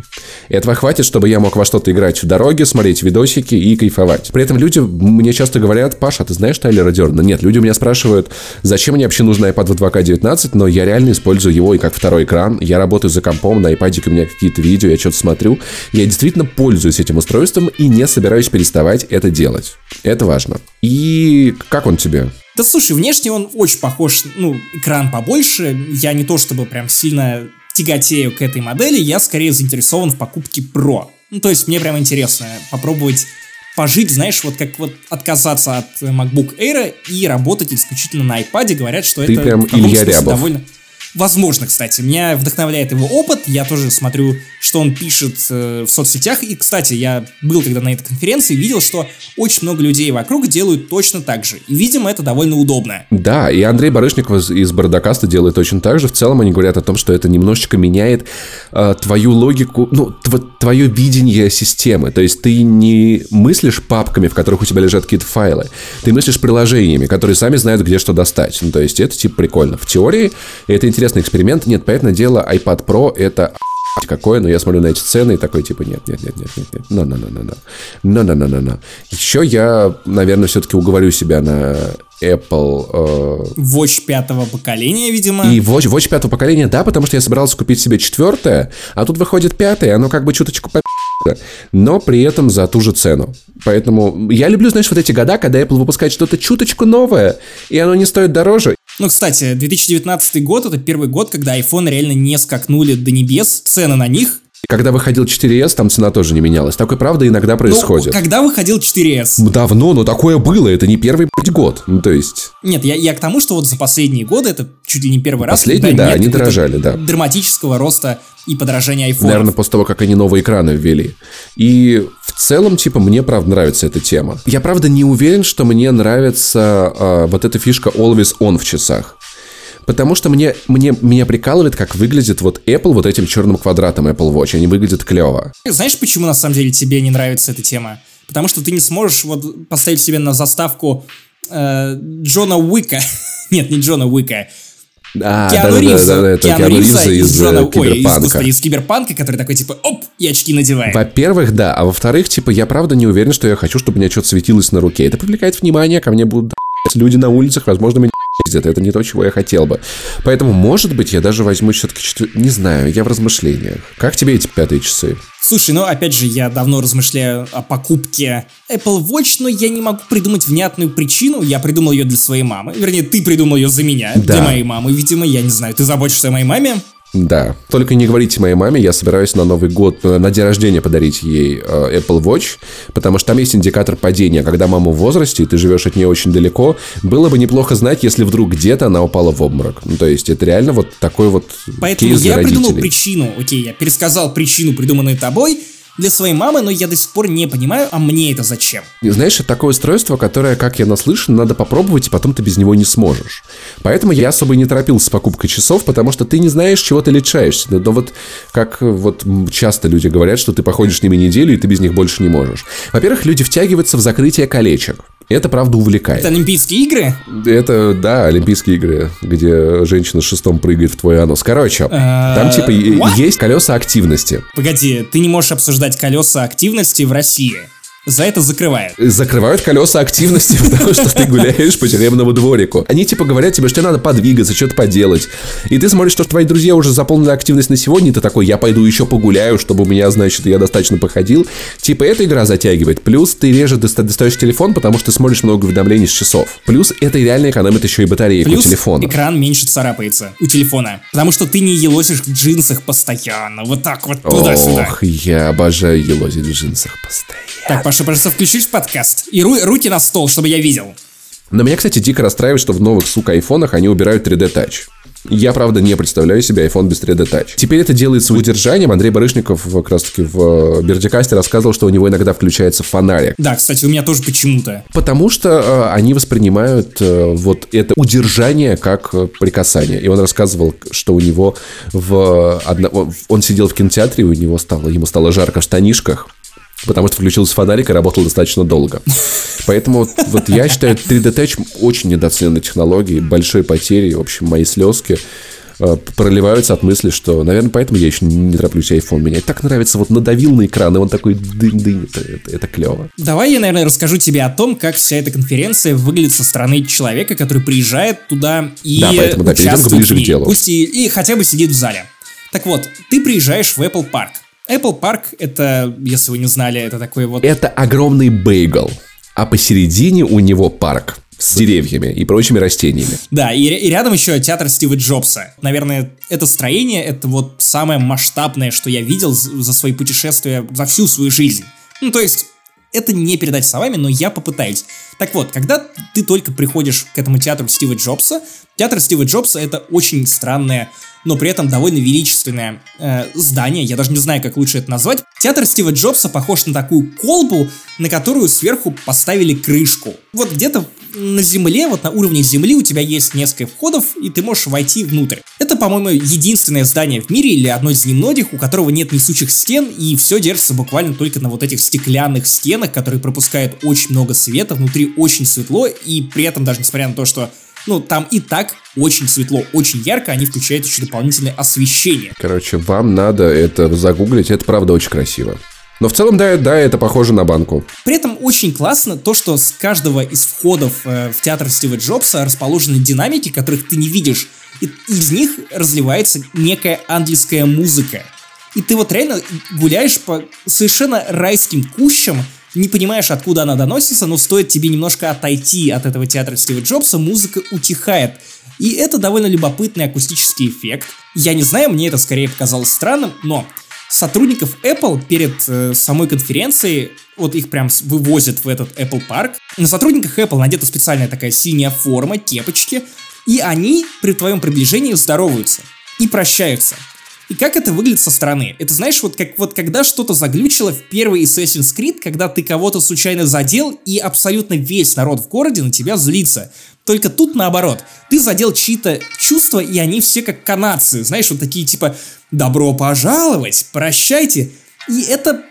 Этого хватит, чтобы я мог во что-то играть в дороге, смотреть видосики и кайфовать. При этом люди мне часто говорят, Паша, ты знаешь Тайлера Дерна? Нет, люди меня спрашивают, зачем мне вообще нужен iPad в 2К19, но я реально использую его и как второй экран. Я работаю за компом, на iPad у меня какие-то видео, я что-то смотрю. Я действительно пользуюсь этим устройством и не собираюсь переставать это делать. Это важно. И как он тебе? Да слушай, внешне он очень похож, ну, экран побольше. Я не то чтобы прям сильно тяготею к этой модели, я скорее заинтересован в покупке Pro. Ну, то есть мне прям интересно попробовать пожить, знаешь, вот как вот отказаться от MacBook Air и работать исключительно на iPad. Говорят, что Ты это прям Илья Рябов. довольно... Возможно, кстати, меня вдохновляет его опыт, я тоже смотрю, что он пишет э, в соцсетях, и, кстати, я был тогда на этой конференции, видел, что очень много людей вокруг делают точно так же, и, видимо, это довольно удобно. Да, и Андрей Барышников из, из Бардакаста делает точно так же. В целом они говорят о том, что это немножечко меняет э, твою логику, ну, тв- твое видение системы. То есть ты не мыслишь папками, в которых у тебя лежат какие-то файлы. Ты мыслишь приложениями, которые сами знают, где что достать. Ну, то есть это типа прикольно. В теории это интересный эксперимент. Нет, понятное дело, iPad Pro это какое, но я смотрю на эти цены и такой типа нет, нет, нет, нет, нет, нет, no, no, no, no, no, no, no, no, no, no. Еще я, наверное, все-таки уговорю себя на Apple э, Watch пятого поколения, видимо. и Watch, Watch пятого поколения, да, потому что я собирался купить себе четвертое, а тут выходит пятое, оно как бы чуточку по но при этом за ту же цену. Поэтому я люблю, знаешь, вот эти года, когда Apple выпускает что-то чуточку новое, и оно не стоит дороже. Ну, кстати, 2019 год — это первый год, когда iPhone реально не скакнули до небес, цены на них. Когда выходил 4S, там цена тоже не менялась. Такое, правда, иногда происходит. Ну, когда выходил 4S? Давно, но такое было, это не первый блядь, год. Ну, то есть... Нет, я, я к тому, что вот за последние годы, это чуть ли не первый раз, Последние, да, они дорожали, да. Драматического роста и подорожания iPhone. Наверное, после того, как они новые экраны ввели. И в целом, типа, мне, правда, нравится эта тема. Я, правда, не уверен, что мне нравится а, вот эта фишка Always On в часах. Потому что мне, мне, меня прикалывает, как выглядит вот Apple вот этим черным квадратом Apple Watch. Они выглядят клево. Знаешь, почему на самом деле тебе не нравится эта тема? Потому что ты не сможешь вот поставить себе на заставку э, Джона Уика. (laughs) Нет, не Джона Уика. А, Киану Ривза. это Киану Киану Ривза Ривза из, Джона- э, Ой, из, Киберпанка. господи, из Киберпанка, который такой типа, оп, и очки надевает. Во-первых, да, а во-вторых, типа, я правда не уверен, что я хочу, чтобы у меня что-то светилось на руке. Это привлекает внимание, ко мне будут люди на улицах, возможно, меня (laughs) ездят. Это не то, чего я хотел бы. Поэтому, может быть, я даже возьму все-таки четвер... Не знаю, я в размышлениях. Как тебе эти пятые часы? Слушай, ну опять же, я давно размышляю о покупке Apple Watch, но я не могу придумать внятную причину. Я придумал ее для своей мамы. Вернее, ты придумал ее за меня, Да. для моей мамы, видимо, я не знаю. Ты заботишься о моей маме? Да. Только не говорите моей маме, я собираюсь на Новый год, э, на день рождения подарить ей э, Apple Watch, потому что там есть индикатор падения. Когда мама в возрасте, и ты живешь от нее очень далеко, было бы неплохо знать, если вдруг где-то она упала в обморок. Ну, то есть, это реально вот такой вот Поэтому кейс для я придумал родителей. причину. Окей, я пересказал причину, придуманную тобой, для своей мамы, но я до сих пор не понимаю, а мне это зачем? И Знаешь, это такое устройство, которое, как я наслышан, надо попробовать, и потом ты без него не сможешь. Поэтому я особо и не торопился с покупкой часов, потому что ты не знаешь, чего ты лишаешься. Но, но вот как э, вот часто люди говорят, что ты походишь с ними неделю, и ты без них больше не можешь. Во-первых, люди втягиваются в закрытие колечек. Это, правда, увлекает. Это Олимпийские игры? Это, да, Олимпийские игры, где женщина с шестом прыгает в твой анус. Короче, там типа what? есть колеса активности. Погоди, ты не можешь обсуждать колеса активности в России. За это закрывают. закрывают колеса активности, (laughs) потому что ты гуляешь по тюремному дворику. Они типа говорят тебе, что тебе надо подвигаться, что-то поделать. И ты смотришь, что твои друзья уже заполнили активность на сегодня, и ты такой, я пойду еще погуляю, чтобы у меня, значит, я достаточно походил. Типа эта игра затягивает. Плюс ты реже доста- достаешь телефон, потому что смотришь много уведомлений с часов. Плюс это реально экономит еще и батареек у Плюс телефона. экран меньше царапается у телефона. Потому что ты не елозишь в джинсах постоянно. Вот так вот туда-сюда. Ох, я обожаю елозить в джинсах постоянно. Так, Паша, просто включишь подкаст. И ру- руки на стол, чтобы я видел. Но меня, кстати, дико расстраивает, что в новых, сука, айфонах они убирают 3D Touch. Я, правда, не представляю себе iPhone без 3D Touch. Теперь это делается удержанием. Андрей Барышников как раз-таки в э, Бердикасте рассказывал, что у него иногда включается фонарик. Да, кстати, у меня тоже почему-то. Потому что э, они воспринимают э, вот это удержание как э, прикасание. И он рассказывал, что у него в одно- он сидел в кинотеатре, и у него стало, ему стало жарко в штанишках, потому что включился фонарик и работал достаточно долго. Поэтому вот, вот я считаю 3D Touch очень недооцененной технологией, большой потерей. В общем, мои слезки э, проливаются от мысли, что, наверное, поэтому я еще не тороплюсь iPhone менять. Так нравится, вот надавил на экран, и он такой дынь-дынь, это, это, это клево. Давай я, наверное, расскажу тебе о том, как вся эта конференция выглядит со стороны человека, который приезжает туда и Да, поэтому, да, участвует ближе в к делу. Пусть и, и хотя бы сидит в зале. Так вот, ты приезжаешь в Apple Park. Apple Park это, если вы не знали, это такой вот... Это огромный бейгл, а посередине у него парк. с деревьями и прочими растениями. Да, и, и рядом еще театр Стива Джобса. Наверное, это строение, это вот самое масштабное, что я видел за свои путешествия, за всю свою жизнь. Ну, то есть, это не передать словами, но я попытаюсь. Так вот, когда ты только приходишь к этому театру Стива Джобса, театр Стива Джобса это очень странное, но при этом довольно величественное э, здание, я даже не знаю, как лучше это назвать. Театр Стива Джобса похож на такую колбу, на которую сверху поставили крышку. Вот где-то на земле, вот на уровне земли у тебя есть несколько входов, и ты можешь войти внутрь. Это, по-моему, единственное здание в мире, или одно из немногих, у которого нет несучих стен, и все держится буквально только на вот этих стеклянных стенах, которые пропускают очень много света, внутри очень светло, и при этом, даже несмотря на то, что ну, там и так очень светло, очень ярко, они включают еще дополнительное освещение. Короче, вам надо это загуглить, это правда очень красиво. Но в целом, да, да, это похоже на банку. При этом очень классно то, что с каждого из входов э, в театр Стива Джобса расположены динамики, которых ты не видишь. И из них разливается некая ангельская музыка. И ты вот реально гуляешь по совершенно райским кущам, не понимаешь, откуда она доносится, но стоит тебе немножко отойти от этого театра Стива Джобса, музыка утихает. И это довольно любопытный акустический эффект. Я не знаю, мне это скорее показалось странным, но сотрудников Apple перед э, самой конференцией, вот их прям вывозят в этот Apple Park. На сотрудниках Apple надета специальная такая синяя форма, кепочки, и они при твоем приближении здороваются и прощаются. И как это выглядит со стороны? Это знаешь, вот как вот когда что-то заглючило в первый Assassin's Creed, когда ты кого-то случайно задел, и абсолютно весь народ в городе на тебя злится. Только тут наоборот. Ты задел чьи-то чувства, и они все как канадцы. Знаешь, вот такие типа «добро пожаловать», «прощайте». И это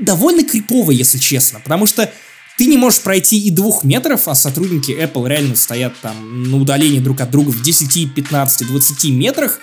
довольно крипово, если честно, потому что ты не можешь пройти и двух метров, а сотрудники Apple реально стоят там на удалении друг от друга в 10, 15, 20 метрах,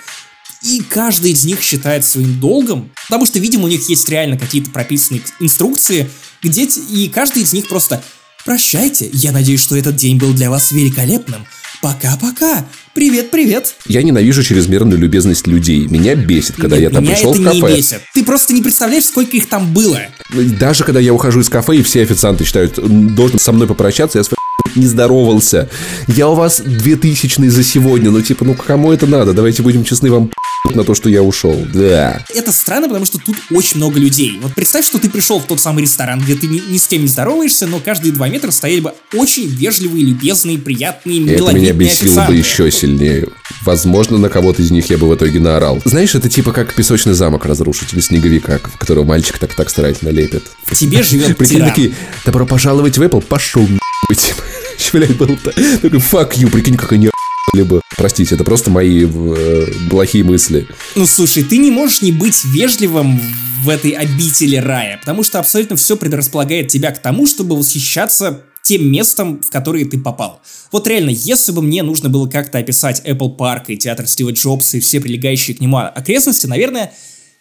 и каждый из них считает своим долгом, потому что, видимо, у них есть реально какие-то прописанные инструкции, где и каждый из них просто «Прощайте, я надеюсь, что этот день был для вас великолепным. Пока-пока. Привет-привет. Я ненавижу чрезмерную любезность людей. Меня бесит, когда Нет, я там меня пришел это в кафе. Не бесит. Ты просто не представляешь, сколько их там было. Даже когда я ухожу из кафе, и все официанты считают, должен со мной попрощаться, я с не здоровался. Я у вас двухтысячный за сегодня, ну типа, ну кому это надо? Давайте будем честны, вам на то, что я ушел. Да. Это странно, потому что тут очень много людей. Вот представь, что ты пришел в тот самый ресторан, где ты ни, ни с кем не здороваешься, но каждые два метра стояли бы очень вежливые, любезные, приятные, Это меня бесило официанты. бы еще сильнее. Возможно, на кого-то из них я бы в итоге наорал. Знаешь, это типа как песочный замок разрушить или снеговика, в которого мальчик так так старательно лепит. В тебе живет (laughs) Прикинь, такие, добро пожаловать в Apple, пошел типа. (laughs) Блять, был такой, fuck you, прикинь, как они либо, простите, это просто мои э, плохие мысли. Ну, слушай, ты не можешь не быть вежливым в этой обители рая, потому что абсолютно все предрасполагает тебя к тому, чтобы восхищаться тем местом, в которое ты попал. Вот реально, если бы мне нужно было как-то описать Apple Park и театр Стива Джобса и все прилегающие к нему окрестности, наверное,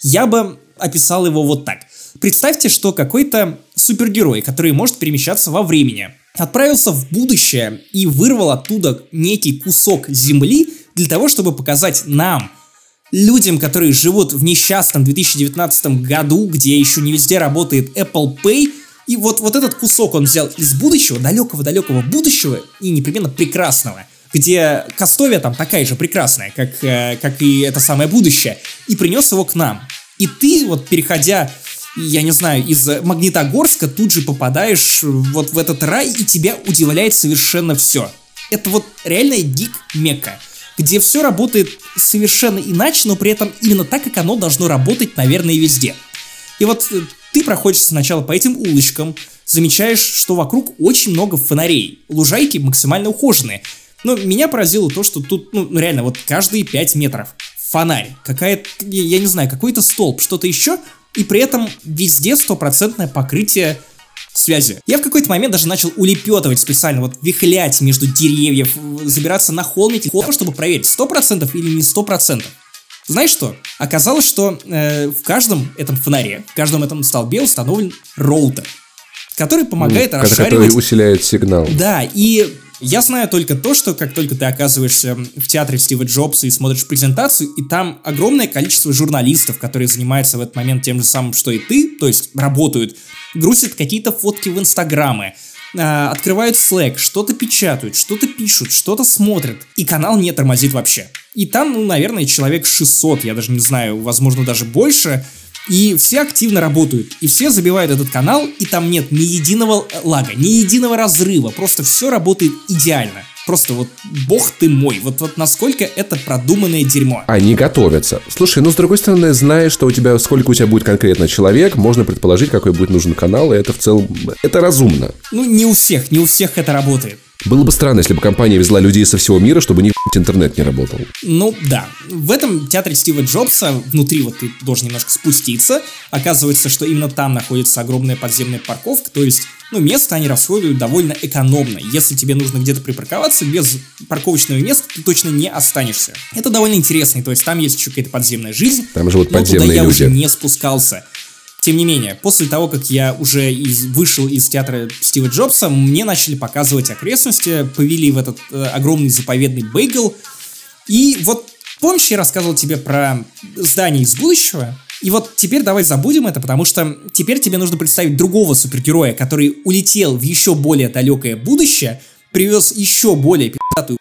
я бы описал его вот так. Представьте, что какой-то супергерой, который может перемещаться во времени, отправился в будущее и вырвал оттуда некий кусок земли для того, чтобы показать нам, людям, которые живут в несчастном 2019 году, где еще не везде работает Apple Pay, и вот, вот этот кусок он взял из будущего, далекого-далекого будущего и непременно прекрасного, где Кастовия там такая же прекрасная, как, э, как и это самое будущее, и принес его к нам. И ты, вот переходя я не знаю, из Магнитогорска тут же попадаешь вот в этот рай, и тебя удивляет совершенно все. Это вот реальная гик Мекка, где все работает совершенно иначе, но при этом именно так, как оно должно работать, наверное, везде. И вот э, ты проходишь сначала по этим улочкам, замечаешь, что вокруг очень много фонарей, лужайки максимально ухоженные. Но меня поразило то, что тут, ну, реально, вот каждые 5 метров фонарь, какая-то, я не знаю, какой-то столб, что-то еще, и при этом везде стопроцентное покрытие связи. Я в какой-то момент даже начал улепетывать специально, вот вихлять между деревьев, забираться на холмики, чтобы проверить, сто процентов или не сто процентов. Знаешь что? Оказалось, что э, в каждом этом фонаре, в каждом этом столбе установлен роутер, который помогает ну, расшаривать... Который усиляет сигнал. Да, и я знаю только то, что как только ты оказываешься в театре Стива Джобса и смотришь презентацию, и там огромное количество журналистов, которые занимаются в этот момент тем же самым, что и ты, то есть работают, грузят какие-то фотки в инстаграмы, а, открывают Slack, что-то печатают, что-то пишут, что-то смотрят, и канал не тормозит вообще. И там, ну, наверное, человек 600, я даже не знаю, возможно, даже больше, и все активно работают, и все забивают этот канал, и там нет ни единого лага, ни единого разрыва, просто все работает идеально. Просто вот бог ты мой, вот, вот насколько это продуманное дерьмо. Они готовятся. Слушай, ну с другой стороны, зная, что у тебя, сколько у тебя будет конкретно человек, можно предположить, какой будет нужен канал, и это в целом, это разумно. Ну не у всех, не у всех это работает. Было бы странно, если бы компания везла людей со всего мира, чтобы у них интернет не работал. Ну да. В этом театре Стива Джобса, внутри вот ты должен немножко спуститься, оказывается, что именно там находится огромная подземная парковка, то есть ну, место они расходуют довольно экономно. Если тебе нужно где-то припарковаться, без парковочного места ты точно не останешься. Это довольно интересно, то есть там есть еще какая-то подземная жизнь. Там живут но подземные туда я люди. уже не спускался. Тем не менее, после того, как я уже из, вышел из театра Стива Джобса, мне начали показывать окрестности, повели в этот э, огромный заповедный бейгл. И вот помнишь, я рассказывал тебе про здание из будущего? И вот теперь давай забудем это, потому что теперь тебе нужно представить другого супергероя, который улетел в еще более далекое будущее, привез еще более пи***тую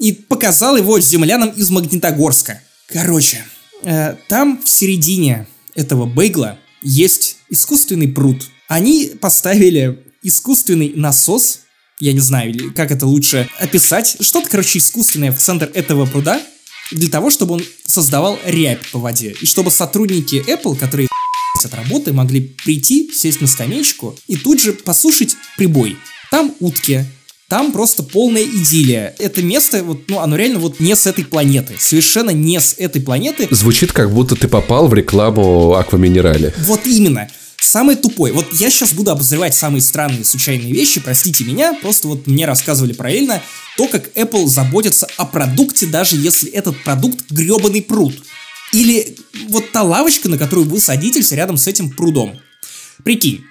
и показал его землянам из Магнитогорска. Короче, э, там в середине этого бейгла есть искусственный пруд. Они поставили искусственный насос, я не знаю, как это лучше описать, что-то, короче, искусственное в центр этого пруда, для того, чтобы он создавал рябь по воде. И чтобы сотрудники Apple, которые от работы, могли прийти, сесть на скамеечку и тут же послушать прибой. Там утки, там просто полная идиллия. Это место, вот, ну, оно реально вот не с этой планеты. Совершенно не с этой планеты. Звучит, как будто ты попал в рекламу Акваминерали. Вот именно. Самый тупой. Вот я сейчас буду обозревать самые странные случайные вещи, простите меня, просто вот мне рассказывали параллельно то, как Apple заботится о продукте, даже если этот продукт гребаный пруд. Или вот та лавочка, на которую вы садитесь рядом с этим прудом. Прикинь,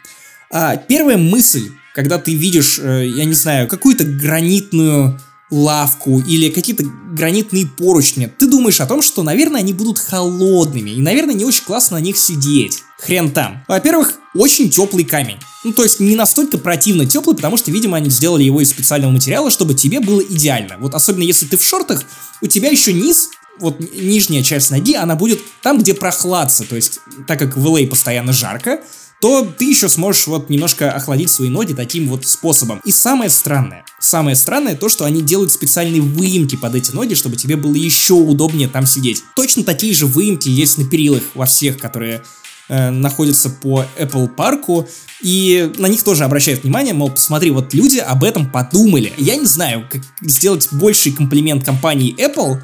а, первая мысль, когда ты видишь, э, я не знаю, какую-то гранитную лавку или какие-то гранитные поручни, ты думаешь о том, что, наверное, они будут холодными и, наверное, не очень классно на них сидеть. Хрен там. Во-первых, очень теплый камень. Ну, то есть не настолько противно теплый, потому что, видимо, они сделали его из специального материала, чтобы тебе было идеально. Вот особенно если ты в шортах, у тебя еще низ вот нижняя часть ноги, она будет там, где прохладца. То есть, так как в LA постоянно жарко, то ты еще сможешь вот немножко охладить свои ноги таким вот способом. И самое странное, самое странное то, что они делают специальные выемки под эти ноги, чтобы тебе было еще удобнее там сидеть. Точно такие же выемки есть на перилах во всех, которые э, находятся по Apple парку, и на них тоже обращают внимание, мол, посмотри, вот люди об этом подумали. Я не знаю, как сделать больший комплимент компании Apple,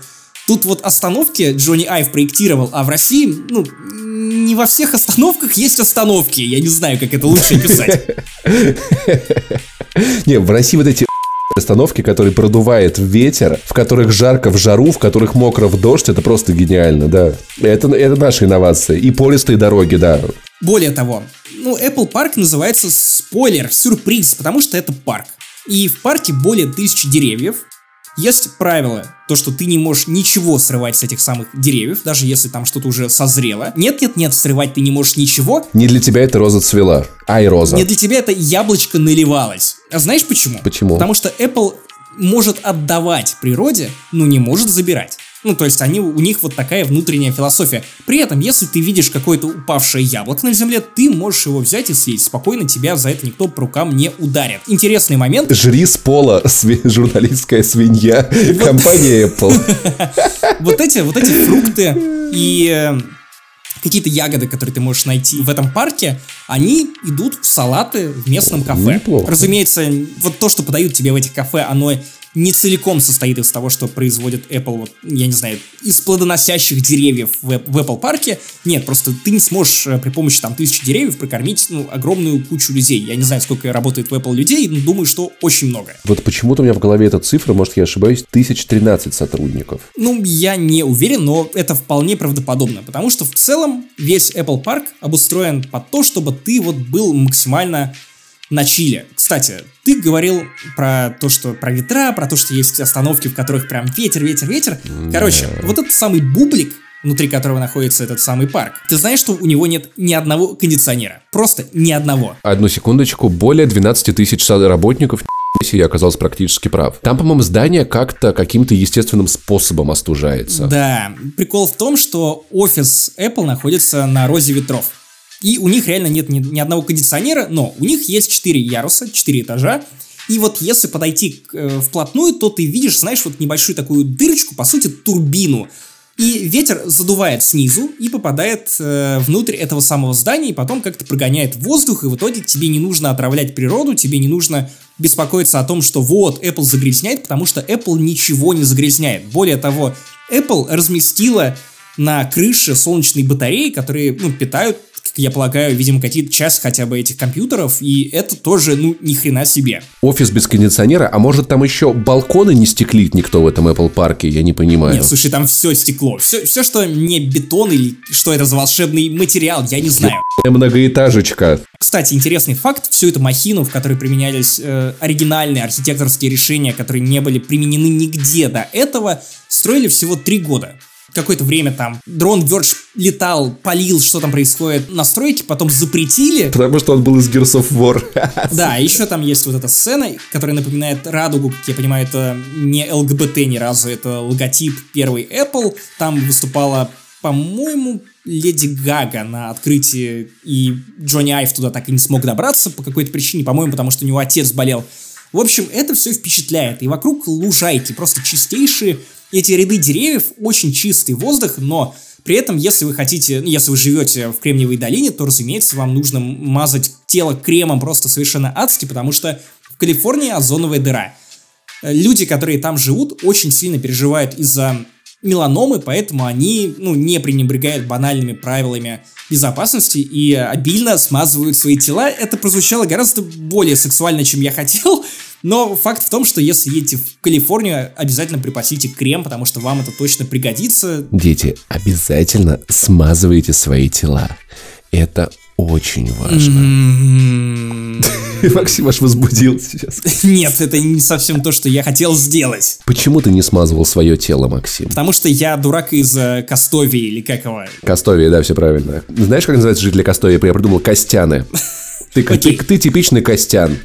Тут вот остановки Джонни Айв проектировал, а в России, ну, не во всех остановках есть остановки. Я не знаю, как это лучше описать. (laughs) Не, в России вот эти (laughs) остановки, которые продувает ветер, в которых жарко в жару, в которых мокро в дождь, это просто гениально, да. Это, это наша инновация. И пористые дороги, да. Более того, ну, Apple парк называется спойлер, сюрприз, потому что это парк. И в парке более тысячи деревьев, есть правило, то, что ты не можешь ничего срывать с этих самых деревьев, даже если там что-то уже созрело. Нет-нет-нет, срывать ты не можешь ничего. Не для тебя это роза цвела, а и роза. Не для тебя это яблочко наливалось. А знаешь почему? Почему? Потому что Apple может отдавать природе, но не может забирать. Ну, то есть они, у них вот такая внутренняя философия. При этом, если ты видишь какое-то упавшее яблоко на земле, ты можешь его взять и съесть. Спокойно тебя за это никто по рукам не ударит. Интересный момент. Жри с пола, (laughs) сви- журналистская свинья, (laughs) компания (laughs) Apple. Вот эти, вот эти фрукты и э, какие-то ягоды, которые ты можешь найти в этом парке, они идут в салаты в местном кафе. Неплохо. Разумеется, вот то, что подают тебе в этих кафе, оно не целиком состоит из того, что производит Apple, вот, я не знаю, из плодоносящих деревьев в, в Apple парке. Нет, просто ты не сможешь э, при помощи там тысячи деревьев прокормить ну, огромную кучу людей. Я не знаю, сколько работает в Apple людей, но думаю, что очень много. Вот почему-то у меня в голове эта цифра, может, я ошибаюсь, 1013 сотрудников. Ну, я не уверен, но это вполне правдоподобно, потому что в целом весь Apple Park обустроен под то, чтобы ты вот был максимально на чиле. Кстати, ты говорил про то, что про ветра, про то, что есть остановки, в которых прям ветер, ветер, ветер. Короче, вот этот самый бублик, внутри которого находится этот самый парк. Ты знаешь, что у него нет ни одного кондиционера? Просто ни одного. Одну секундочку, более 12 тысяч работников (laughs) я оказался практически прав. Там, по-моему, здание как-то каким-то естественным способом остужается. Да, прикол в том, что офис Apple находится на розе ветров. И у них реально нет ни, ни одного кондиционера, но у них есть 4 яруса, 4 этажа. И вот если подойти э, вплотную, то ты видишь, знаешь, вот небольшую такую дырочку, по сути, турбину. И ветер задувает снизу и попадает э, внутрь этого самого здания, и потом как-то прогоняет воздух, и в итоге тебе не нужно отравлять природу, тебе не нужно беспокоиться о том, что вот, Apple загрязняет, потому что Apple ничего не загрязняет. Более того, Apple разместила на крыше солнечные батареи, которые ну, питают я полагаю, видимо, какие-то часть хотя бы этих компьютеров, и это тоже, ну, ни хрена себе. Офис без кондиционера, а может там еще балконы не стеклит никто в этом Apple парке, я не понимаю. Нет, слушай, там все стекло. Все, все что не бетон или что это за волшебный материал, я не знаю. Многоэтажечка. Кстати, интересный факт, всю эту махину, в которой применялись э, оригинальные архитекторские решения, которые не были применены нигде до этого, строили всего три года какое-то время там дрон Verge летал, полил, что там происходит на стройке, потом запретили. Потому что он был из Gears of War. (laughs) Да, еще там есть вот эта сцена, которая напоминает радугу, как я понимаю, это не ЛГБТ ни разу, это логотип первой Apple. Там выступала, по-моему, Леди Гага на открытии, и Джонни Айв туда так и не смог добраться по какой-то причине, по-моему, потому что у него отец болел. В общем, это все впечатляет. И вокруг лужайки, просто чистейшие эти ряды деревьев, очень чистый воздух, но при этом, если вы хотите, ну, если вы живете в Кремниевой долине, то, разумеется, вам нужно мазать тело кремом просто совершенно адски, потому что в Калифорнии озоновая дыра. Люди, которые там живут, очень сильно переживают из-за меланомы, поэтому они ну, не пренебрегают банальными правилами безопасности и обильно смазывают свои тела. Это прозвучало гораздо более сексуально, чем я хотел, но факт в том, что если едете в Калифорнию, обязательно припасите крем, потому что вам это точно пригодится. Дети, обязательно смазывайте свои тела. Это очень важно. М-м-м. (laughs) Максим аж возбудил сейчас. Нет, это не совсем то, что я хотел сделать. Почему ты не смазывал свое тело, Максим? Потому что я дурак из э, Кастовии или как его. Кастовии, да, все правильно. Знаешь, как называется жители Кастовии? Я придумал Костяны. (laughs) Ты, ты, ты типичный Костян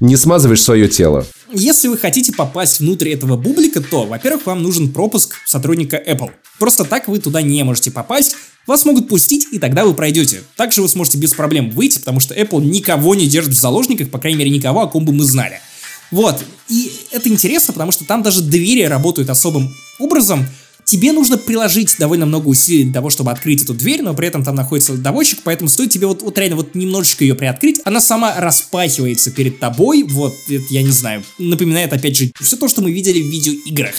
не смазываешь свое тело. Если вы хотите попасть внутрь этого бублика, то, во-первых, вам нужен пропуск сотрудника Apple. Просто так вы туда не можете попасть, вас могут пустить, и тогда вы пройдете. Также вы сможете без проблем выйти, потому что Apple никого не держит в заложниках, по крайней мере, никого, о ком бы мы знали. Вот. И это интересно, потому что там даже двери работают особым образом тебе нужно приложить довольно много усилий для того, чтобы открыть эту дверь, но при этом там находится доводчик, поэтому стоит тебе вот, вот реально вот немножечко ее приоткрыть, она сама распахивается перед тобой, вот, это, я не знаю, напоминает опять же все то, что мы видели в видеоиграх.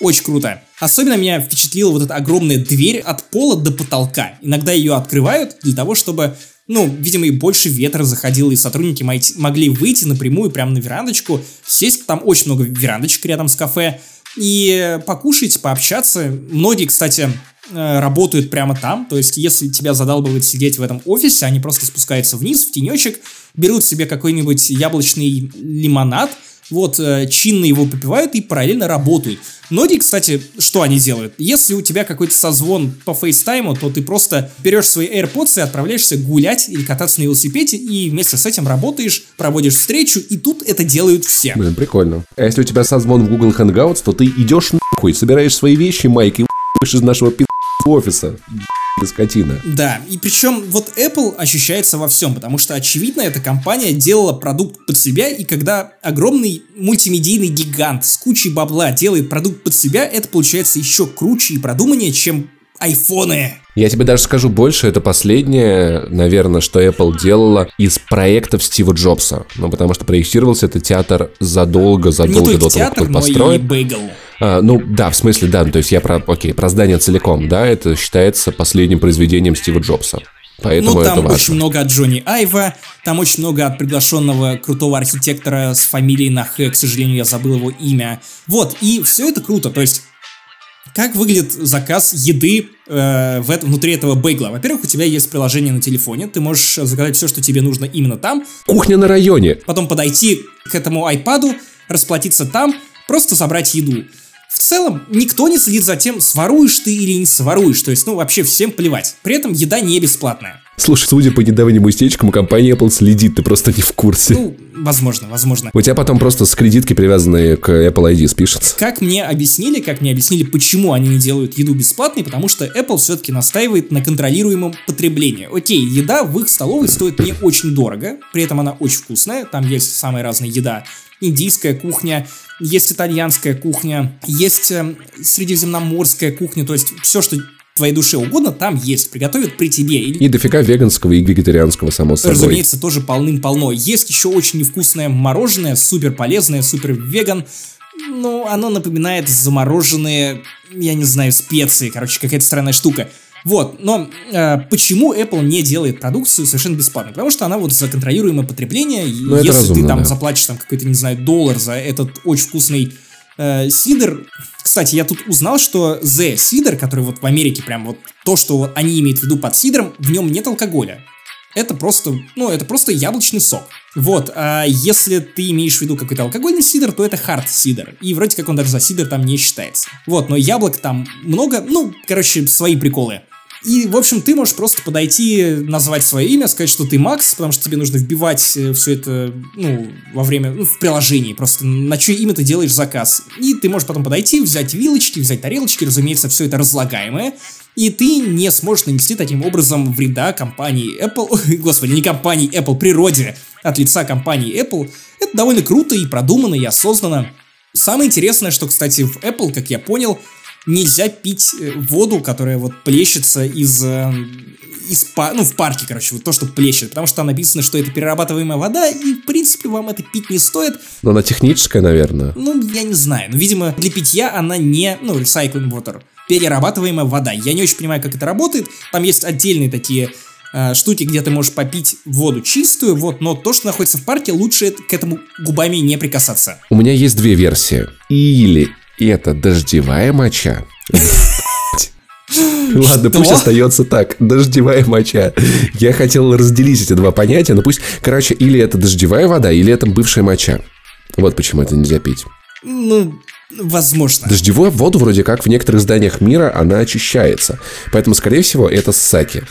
Очень круто. Особенно меня впечатлила вот эта огромная дверь от пола до потолка. Иногда ее открывают для того, чтобы ну, видимо, и больше ветра заходило, и сотрудники могли выйти напрямую прямо на верандочку, сесть, там очень много верандочек рядом с кафе, и покушать, пообщаться. Многие, кстати, э, работают прямо там, то есть если тебя задалбывает сидеть в этом офисе, они просто спускаются вниз в тенечек, берут себе какой-нибудь яблочный лимонад, вот, э, чинно его попивают и параллельно работают. Многие, кстати, что они делают? Если у тебя какой-то созвон по фейстайму, то ты просто берешь свои AirPods и отправляешься гулять или кататься на велосипеде, и вместе с этим работаешь, проводишь встречу, и тут это делают все. Блин, прикольно. А если у тебя созвон в Google Hangouts, то ты идешь нахуй, собираешь свои вещи, Майк, и из нашего пи*** офиса скотина. Да, и причем вот Apple ощущается во всем, потому что, очевидно, эта компания делала продукт под себя, и когда огромный мультимедийный гигант с кучей бабла делает продукт под себя, это получается еще круче и продуманнее, чем айфоны. Я тебе даже скажу больше, это последнее, наверное, что Apple делала из проектов Стива Джобса. Ну, потому что проектировался этот театр задолго-задолго до того, театр, как он построен. Но и Bagel. А, ну, да, в смысле, да, то есть я про, окей, про здание целиком, да, это считается последним произведением Стива Джобса. Поэтому ну, там это важно. очень много от Джонни Айва, там очень много от приглашенного крутого архитектора с фамилией на Х, к сожалению, я забыл его имя. Вот, и все это круто, то есть как выглядит заказ еды э, в, внутри этого бейгла? Во-первых, у тебя есть приложение на телефоне, ты можешь заказать все, что тебе нужно именно там. Кухня на районе. Потом подойти к этому айпаду, расплатиться там, просто забрать еду. В целом, никто не следит за тем, своруешь ты или не своруешь, то есть, ну, вообще всем плевать. При этом еда не бесплатная. Слушай, судя по недавним истечкам, компания Apple следит, ты просто не в курсе. Ну, возможно, возможно. У тебя потом просто с кредитки, привязанные к Apple ID, спишется. Как мне объяснили, как мне объяснили, почему они не делают еду бесплатной, потому что Apple все-таки настаивает на контролируемом потреблении. Окей, еда в их столовой стоит не очень дорого, при этом она очень вкусная, там есть самая разная еда. Индийская кухня, есть итальянская кухня, есть э, средиземноморская кухня, то есть все, что твоей душе угодно, там есть, приготовят при тебе. И дофига веганского и вегетарианского, само собой. Разумеется, тоже полным-полно. Есть еще очень невкусное мороженое, супер полезное, супер веган. Ну, оно напоминает замороженные, я не знаю, специи, короче, какая-то странная штука. Вот, но э, почему Apple не делает продукцию совершенно бесплатной? Потому что она вот за контролируемое потребление. Ну, если разумно, ты там да. заплатишь там какой-то, не знаю, доллар за этот очень вкусный э, сидр. Кстати, я тут узнал, что The Cider, который вот в Америке прям вот то, что они имеют в виду под сидром, в нем нет алкоголя. Это просто, ну, это просто яблочный сок. Вот, а если ты имеешь в виду какой-то алкогольный сидр, то это хард сидр. И вроде как он даже за сидр там не считается. Вот, но яблок там много, ну, короче, свои приколы. И, в общем, ты можешь просто подойти, назвать свое имя, сказать, что ты Макс, потому что тебе нужно вбивать э, все это, ну, во время, ну, в приложении, просто на чье имя ты делаешь заказ. И ты можешь потом подойти, взять вилочки, взять тарелочки, разумеется, все это разлагаемое, и ты не сможешь нанести таким образом вреда компании Apple, (laughs) господи, не компании Apple, природе от лица компании Apple. Это довольно круто и продумано, и осознанно. Самое интересное, что, кстати, в Apple, как я понял, нельзя пить э, воду, которая вот плещется из, э, из ну, в парке, короче, вот то, что плещет, потому что там написано, что это перерабатываемая вода, и, в принципе, вам это пить не стоит. Но она техническая, наверное. Ну, я не знаю. Но, видимо, для питья она не, ну, recycling water, перерабатываемая вода. Я не очень понимаю, как это работает. Там есть отдельные такие э, штуки, где ты можешь попить воду чистую, вот, но то, что находится в парке, лучше к этому губами не прикасаться. У меня есть две версии. Или и это дождевая моча. Ладно, пусть остается так. Дождевая моча. Я хотел разделить эти два понятия, но пусть, короче, или это дождевая вода, или это бывшая моча. Вот почему это нельзя пить. Ну, возможно. Дождевую воду вроде как в некоторых зданиях мира она очищается. Поэтому, скорее всего, это саки.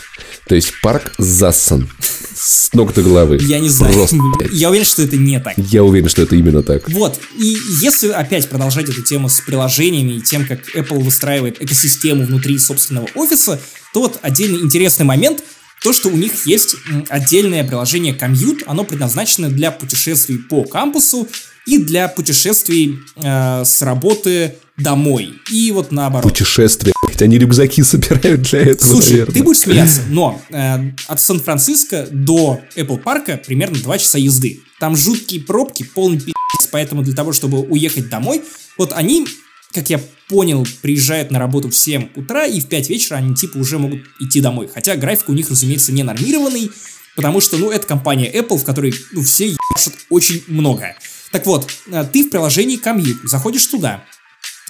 То есть парк зассан с ног до головы. Я не знаю. Просто. (laughs) Я уверен, что это не так. Я уверен, что это именно так. Вот. И если опять продолжать эту тему с приложениями и тем, как Apple выстраивает экосистему внутри собственного офиса, то вот отдельный интересный момент то, что у них есть отдельное приложение Commute, оно предназначено для путешествий по кампусу и для путешествий э, с работы домой. И вот наоборот. Путешествия. Они рюкзаки собирают для этого, Слушай, наверное. ты будешь смеяться, но э, от Сан-Франциско до Apple парка примерно 2 часа езды. Там жуткие пробки, полный пи***ц, поэтому для того, чтобы уехать домой, вот они, как я понял, приезжают на работу в 7 утра, и в 5 вечера они типа уже могут идти домой. Хотя график у них, разумеется, не нормированный, потому что, ну, это компания Apple, в которой, ну, все ебашат очень много. Так вот, э, ты в приложении Commute заходишь туда,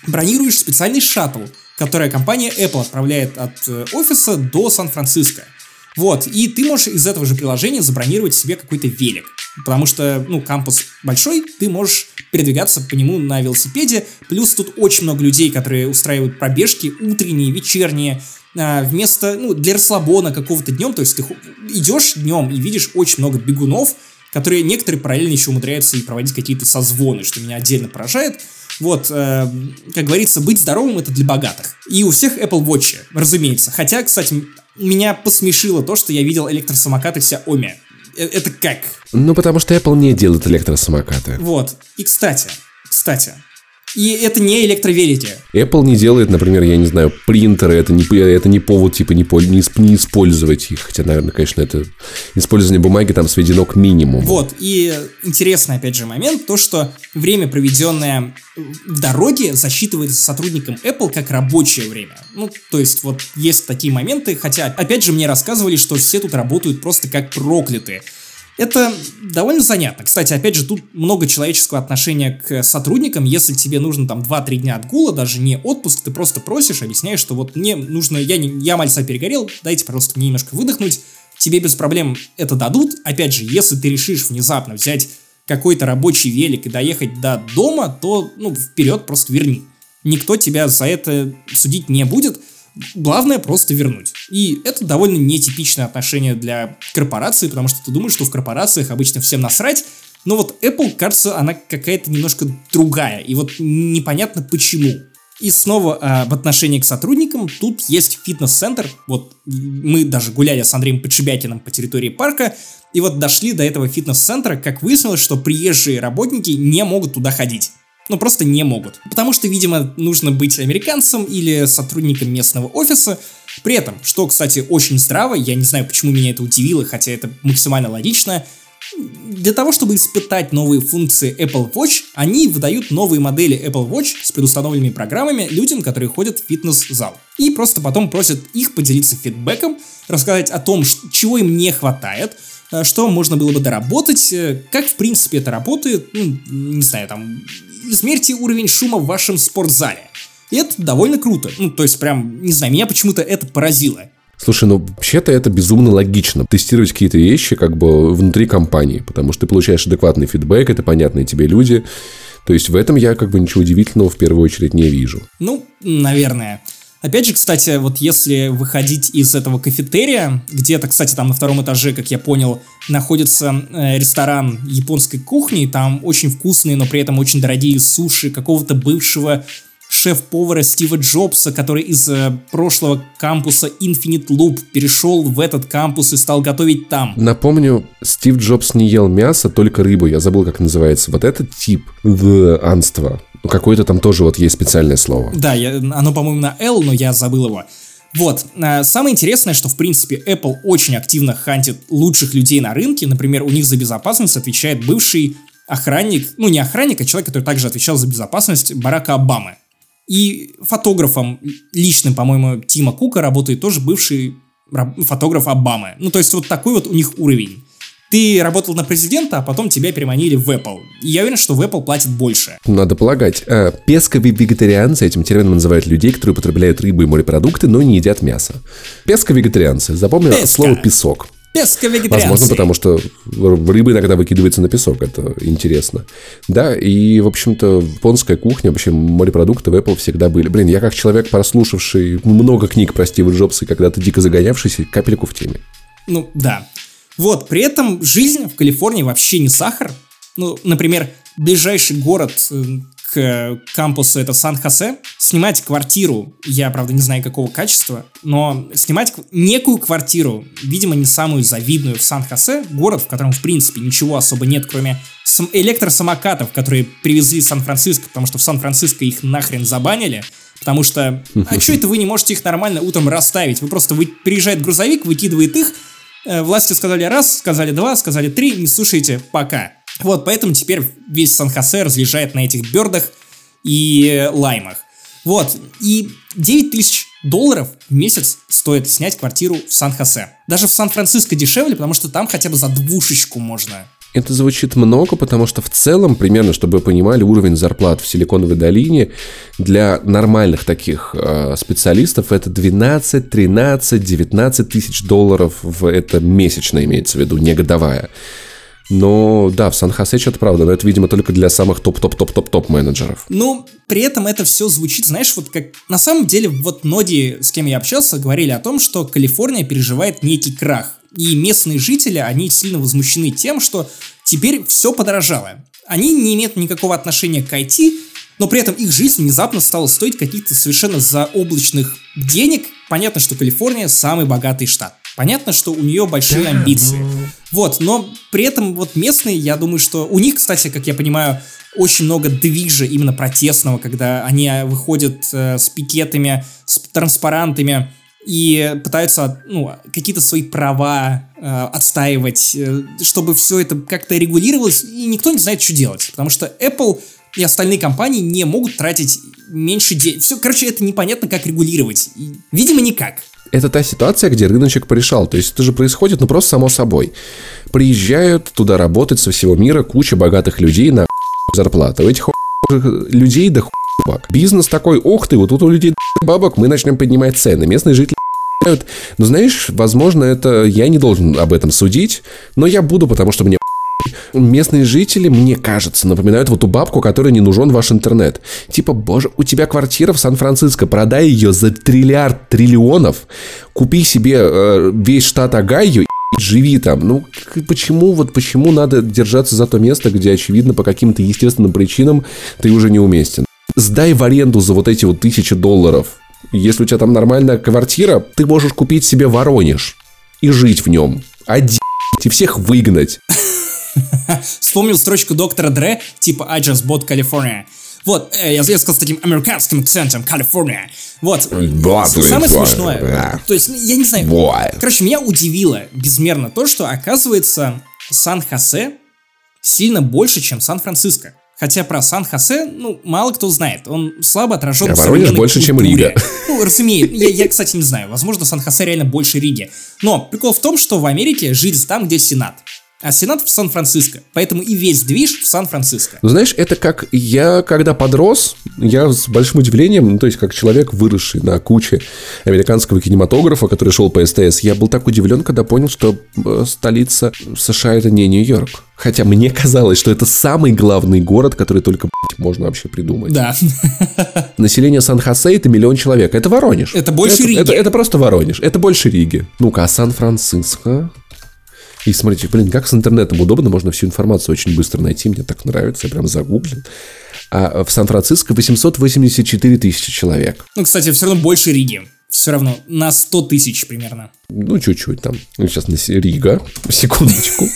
бронируешь специальный шаттл, который компания Apple отправляет от э, офиса до Сан-Франциско. Вот, и ты можешь из этого же приложения забронировать себе какой-то велик. Потому что, ну, кампус большой, ты можешь передвигаться по нему на велосипеде. Плюс тут очень много людей, которые устраивают пробежки утренние, вечерние, а, вместо, ну, для расслабона какого-то днем. То есть ты идешь днем и видишь очень много бегунов, которые некоторые параллельно еще умудряются и проводить какие-то созвоны, что меня отдельно поражает. Вот, э, как говорится, быть здоровым это для богатых. И у всех Apple Watch, разумеется. Хотя, кстати, меня посмешило то, что я видел электросамокаты Xiaomi. Э, это как? Ну, потому что Apple не делает электросамокаты. Вот. И, кстати, кстати, и это не электровелики. Apple не делает, например, я не знаю, принтеры, это не, это не повод, типа, не, не, не использовать их. Хотя, наверное, конечно, это использование бумаги там сведено к минимуму. Вот, и интересный, опять же, момент, то, что время, проведенное в дороге, засчитывается сотрудникам Apple как рабочее время. Ну, то есть, вот есть такие моменты, хотя, опять же, мне рассказывали, что все тут работают просто как проклятые. Это довольно занятно. Кстати, опять же, тут много человеческого отношения к сотрудникам. Если тебе нужно там 2-3 дня отгула, даже не отпуск, ты просто просишь, объясняешь, что вот мне нужно, я, не, я мальца перегорел, дайте, пожалуйста, мне немножко выдохнуть. Тебе без проблем это дадут. Опять же, если ты решишь внезапно взять какой-то рабочий велик и доехать до дома, то, ну, вперед просто верни. никто тебя за это судить не будет. Главное просто вернуть. И это довольно нетипичное отношение для корпорации, потому что ты думаешь, что в корпорациях обычно всем насрать, но вот Apple, кажется, она какая-то немножко другая, и вот непонятно почему. И снова э, в отношении к сотрудникам, тут есть фитнес-центр, вот мы даже гуляли с Андреем Подшибякиным по территории парка, и вот дошли до этого фитнес-центра, как выяснилось, что приезжие работники не могут туда ходить. Ну, просто не могут. Потому что, видимо, нужно быть американцем или сотрудником местного офиса. При этом, что, кстати, очень здраво, я не знаю, почему меня это удивило, хотя это максимально логично, для того, чтобы испытать новые функции Apple Watch, они выдают новые модели Apple Watch с предустановленными программами людям, которые ходят в фитнес-зал. И просто потом просят их поделиться фидбэком, рассказать о том, чего им не хватает, что можно было бы доработать, э, как в принципе это работает, ну, не знаю, там, измерьте уровень шума в вашем спортзале. И это довольно круто. Ну, то есть прям, не знаю, меня почему-то это поразило. Слушай, ну вообще-то это безумно логично. Тестировать какие-то вещи как бы внутри компании, потому что ты получаешь адекватный фидбэк, это понятные тебе люди. То есть в этом я как бы ничего удивительного в первую очередь не вижу. Ну, наверное. Опять же, кстати, вот если выходить из этого кафетерия, где-то, кстати, там на втором этаже, как я понял, находится э, ресторан японской кухни, там очень вкусные, но при этом очень дорогие суши какого-то бывшего шеф-повара Стива Джобса, который из э, прошлого кампуса Infinite Loop перешел в этот кампус и стал готовить там. Напомню, Стив Джобс не ел мясо, только рыбу. Я забыл, как называется. Вот этот тип анства. Ну, какое-то там тоже вот есть специальное слово. Да, я, оно, по-моему, на L, но я забыл его. Вот. Э, самое интересное, что, в принципе, Apple очень активно хантит лучших людей на рынке. Например, у них за безопасность отвечает бывший охранник, ну не охранник, а человек, который также отвечал за безопасность Барака Обамы. И фотографом личным, по-моему, Тима Кука работает тоже бывший фотограф Обамы. Ну, то есть вот такой вот у них уровень. Ты работал на президента, а потом тебя переманили в Apple. И я уверен, что в Apple платят больше. Надо полагать. Э, песковые вегетарианцы, этим термином называют людей, которые употребляют рыбу и морепродукты, но не едят мясо. Песковегетарианцы. Запомнил Песка. слово «песок». Возможно, потому что рыба иногда выкидывается на песок, это интересно. Да, и, в общем-то, японская кухня, вообще морепродукты в Apple всегда были. Блин, я как человек, прослушавший много книг про Стива Джобса и когда-то дико загонявшийся, капельку в теме. Ну, да. Вот, при этом жизнь в Калифорнии вообще не сахар. Ну, например, ближайший город э, к кампусу это Сан-Хосе. Снимать квартиру, я, правда, не знаю какого качества, но снимать некую квартиру, видимо, не самую завидную в Сан-Хосе, город, в котором, в принципе, ничего особо нет, кроме электросамокатов, которые привезли в Сан-Франциско, потому что в Сан-Франциско их нахрен забанили, потому что, а что это вы не можете их нормально утром расставить? Вы просто, вы, приезжает грузовик, выкидывает их, э, власти сказали раз, сказали два, сказали три, не слушайте, пока. Вот, поэтому теперь весь Сан-Хосе разъезжает на этих бердах и лаймах. Вот, и 9 тысяч долларов в месяц стоит снять квартиру в Сан-Хосе. Даже в Сан-Франциско дешевле, потому что там хотя бы за двушечку можно. Это звучит много, потому что в целом, примерно, чтобы вы понимали, уровень зарплат в Силиконовой долине для нормальных таких э, специалистов это 12, 13, 19 тысяч долларов в это месячно имеется в виду, не годовая. Но да, в Сан-Хосе что-то правда, но это, видимо, только для самых топ-топ-топ-топ-топ менеджеров. Ну, при этом это все звучит, знаешь, вот как... На самом деле, вот Ноди, с кем я общался, говорили о том, что Калифорния переживает некий крах. И местные жители, они сильно возмущены тем, что теперь все подорожало. Они не имеют никакого отношения к IT, но при этом их жизнь внезапно стала стоить каких-то совершенно заоблачных денег. Понятно, что Калифорния самый богатый штат. Понятно, что у нее большие амбиции. Вот, но при этом вот местные, я думаю, что у них, кстати, как я понимаю, очень много движа именно протестного, когда они выходят э, с пикетами, с транспарантами и пытаются ну, какие-то свои права э, отстаивать, э, чтобы все это как-то регулировалось, и никто не знает, что делать. Потому что Apple и остальные компании не могут тратить меньше денег. Все, короче, это непонятно, как регулировать. И, видимо, никак это та ситуация, где рыночек порешал. То есть это же происходит, ну просто само собой. Приезжают туда работать со всего мира куча богатых людей на (laughs) зарплату. У этих (laughs) людей да (laughs) бабок. Бизнес такой, ох ты, вот тут у людей бабок, мы начнем поднимать цены. Местные жители но знаешь, возможно, это я не должен об этом судить, но я буду, потому что мне Местные жители, мне кажется, напоминают вот ту бабку, которой не нужен ваш интернет. Типа, боже, у тебя квартира в Сан-Франциско, продай ее за триллиард триллионов, купи себе э, весь штат Огайо и живи там. Ну, почему, вот почему надо держаться за то место, где, очевидно, по каким-то естественным причинам ты уже не уместен? Сдай в аренду за вот эти вот тысячи долларов. Если у тебя там нормальная квартира, ты можешь купить себе Воронеж и жить в нем. Один и всех выгнать. Вспомнил строчку доктора Дре, типа I just bought California. Вот, э, я, я сказал с таким американским акцентом, Калифорния. Вот, самое смешное, то есть, я не знаю, короче, меня удивило безмерно то, что, оказывается, Сан-Хосе сильно больше, чем Сан-Франциско. Хотя про Сан-Хосе, ну, мало кто знает. Он слабо отражен а в современной больше, чем Рига. Ну, разумеется. Я, я, кстати, не знаю. Возможно, Сан-Хосе реально больше Риги. Но прикол в том, что в Америке жить там, где Сенат. А Сенат в Сан-Франциско. Поэтому и весь движ в Сан-Франциско. Ну, знаешь, это как я, когда подрос, я с большим удивлением, ну, то есть, как человек, выросший на куче американского кинематографа, который шел по СТС, я был так удивлен, когда понял, что э, столица США это не Нью-Йорк. Хотя мне казалось, что это самый главный город, который только блядь, можно вообще придумать. Да. (laughs) Население Сан-Хосе это миллион человек. Это Воронеж. Это больше это, Риги. Это, это просто Воронеж. Это больше Риги. Ну-ка, а Сан-Франциско? И смотрите, блин, как с интернетом удобно, можно всю информацию очень быстро найти, мне так нравится, я прям загуглил. А в Сан-Франциско 884 тысячи человек. Ну, кстати, все равно больше Риги. Все равно на 100 тысяч примерно. Ну, чуть-чуть там. Сейчас на Рига. Секундочку.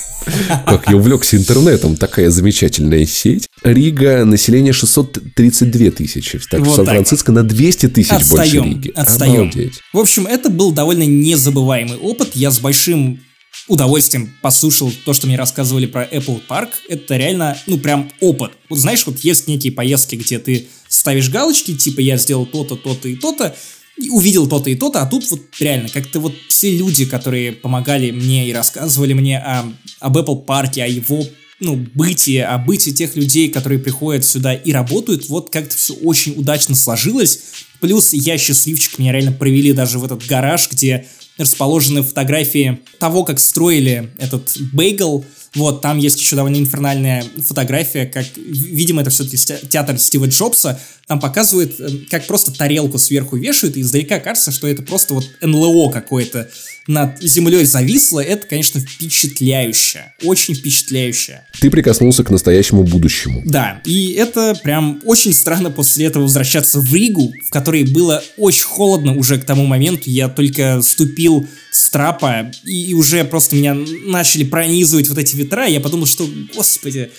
Как я увлекся интернетом. Такая замечательная сеть. Рига, население 632 тысячи. Так вот Сан-Франциско на 200 тысяч отстаем, больше Риги. Отстаем. Обалдеть. В общем, это был довольно незабываемый опыт. Я с большим удовольствием послушал то, что мне рассказывали про Apple Park. Это реально, ну, прям опыт. Вот знаешь, вот есть некие поездки, где ты ставишь галочки, типа я сделал то-то, то-то и то-то, и увидел то-то и то-то, а тут вот реально, как-то вот те люди, которые помогали мне и рассказывали мне о, об Apple Park, о его ну, бытии, о бытии тех людей, которые приходят сюда и работают, вот как-то все очень удачно сложилось. Плюс я счастливчик, меня реально провели даже в этот гараж, где расположены фотографии того, как строили этот бейгл. Вот, там есть еще довольно инфернальная фотография, как, видимо, это все-таки театр Стива Джобса, там показывают, э, как просто тарелку сверху вешают, и издалека кажется, что это просто вот НЛО какое-то над землей зависло. Это, конечно, впечатляюще. Очень впечатляюще. Ты прикоснулся к настоящему будущему. Да, и это прям очень странно после этого возвращаться в Ригу, в которой было очень холодно уже к тому моменту. Я только ступил с трапа, и уже просто меня начали пронизывать вот эти ветра. Я подумал, что, господи,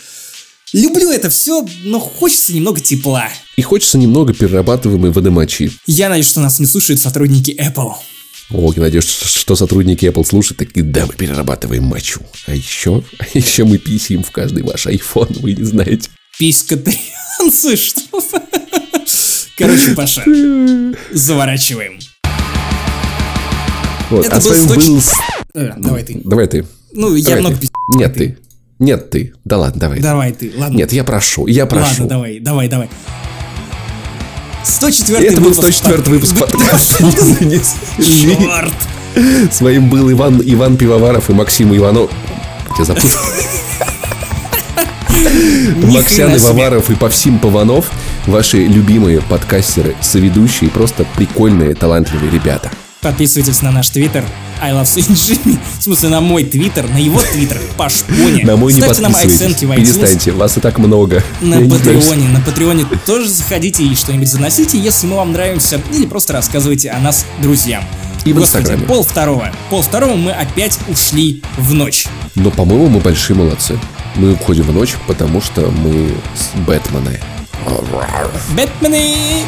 Люблю это все, но хочется немного тепла. И хочется немного перерабатываемой водомочи. Я надеюсь, что нас не слушают сотрудники Apple. О, я надеюсь, что сотрудники Apple слушают, такие, да, мы перерабатываем мочу. А еще, а еще мы писим в каждый ваш iPhone, вы не знаете. Писькотарианцы, (laughs) что? Короче, Паша, заворачиваем. Вот, Это а с вами был... Э, давай ты. Давай ты. Ну, я много пиздец. Нет, ты. Нет, ты. Да ладно, давай. Давай ты, ладно. Нет, я прошу, я прошу. Ладно, давай, давай, давай. 104 Это был 104 выпуск подкаста. (laughs) Черт! С вами был Иван, Иван Пивоваров и Максим Иванов. Я запутал. (laughs) Максим Ивоваров и Павсим Паванов. Ваши любимые подкастеры, соведущие, просто прикольные, талантливые ребята. Подписывайтесь на наш твиттер I love Jimmy. (laughs) В смысле, на мой твиттер, на его твиттер, Паш Пони. На мой Ставьте не нам оценки в iTunes. Перестаньте, вас и так много. На Я Патреоне, на Патреоне тоже заходите и что-нибудь заносите, если мы вам нравимся, или просто рассказывайте о нас друзьям. И в Господи, Инстаграме. пол второго. Пол второго мы опять ушли в ночь. Но, по-моему, мы большие молодцы. Мы уходим в ночь, потому что мы Бэтмены. Бэтмены!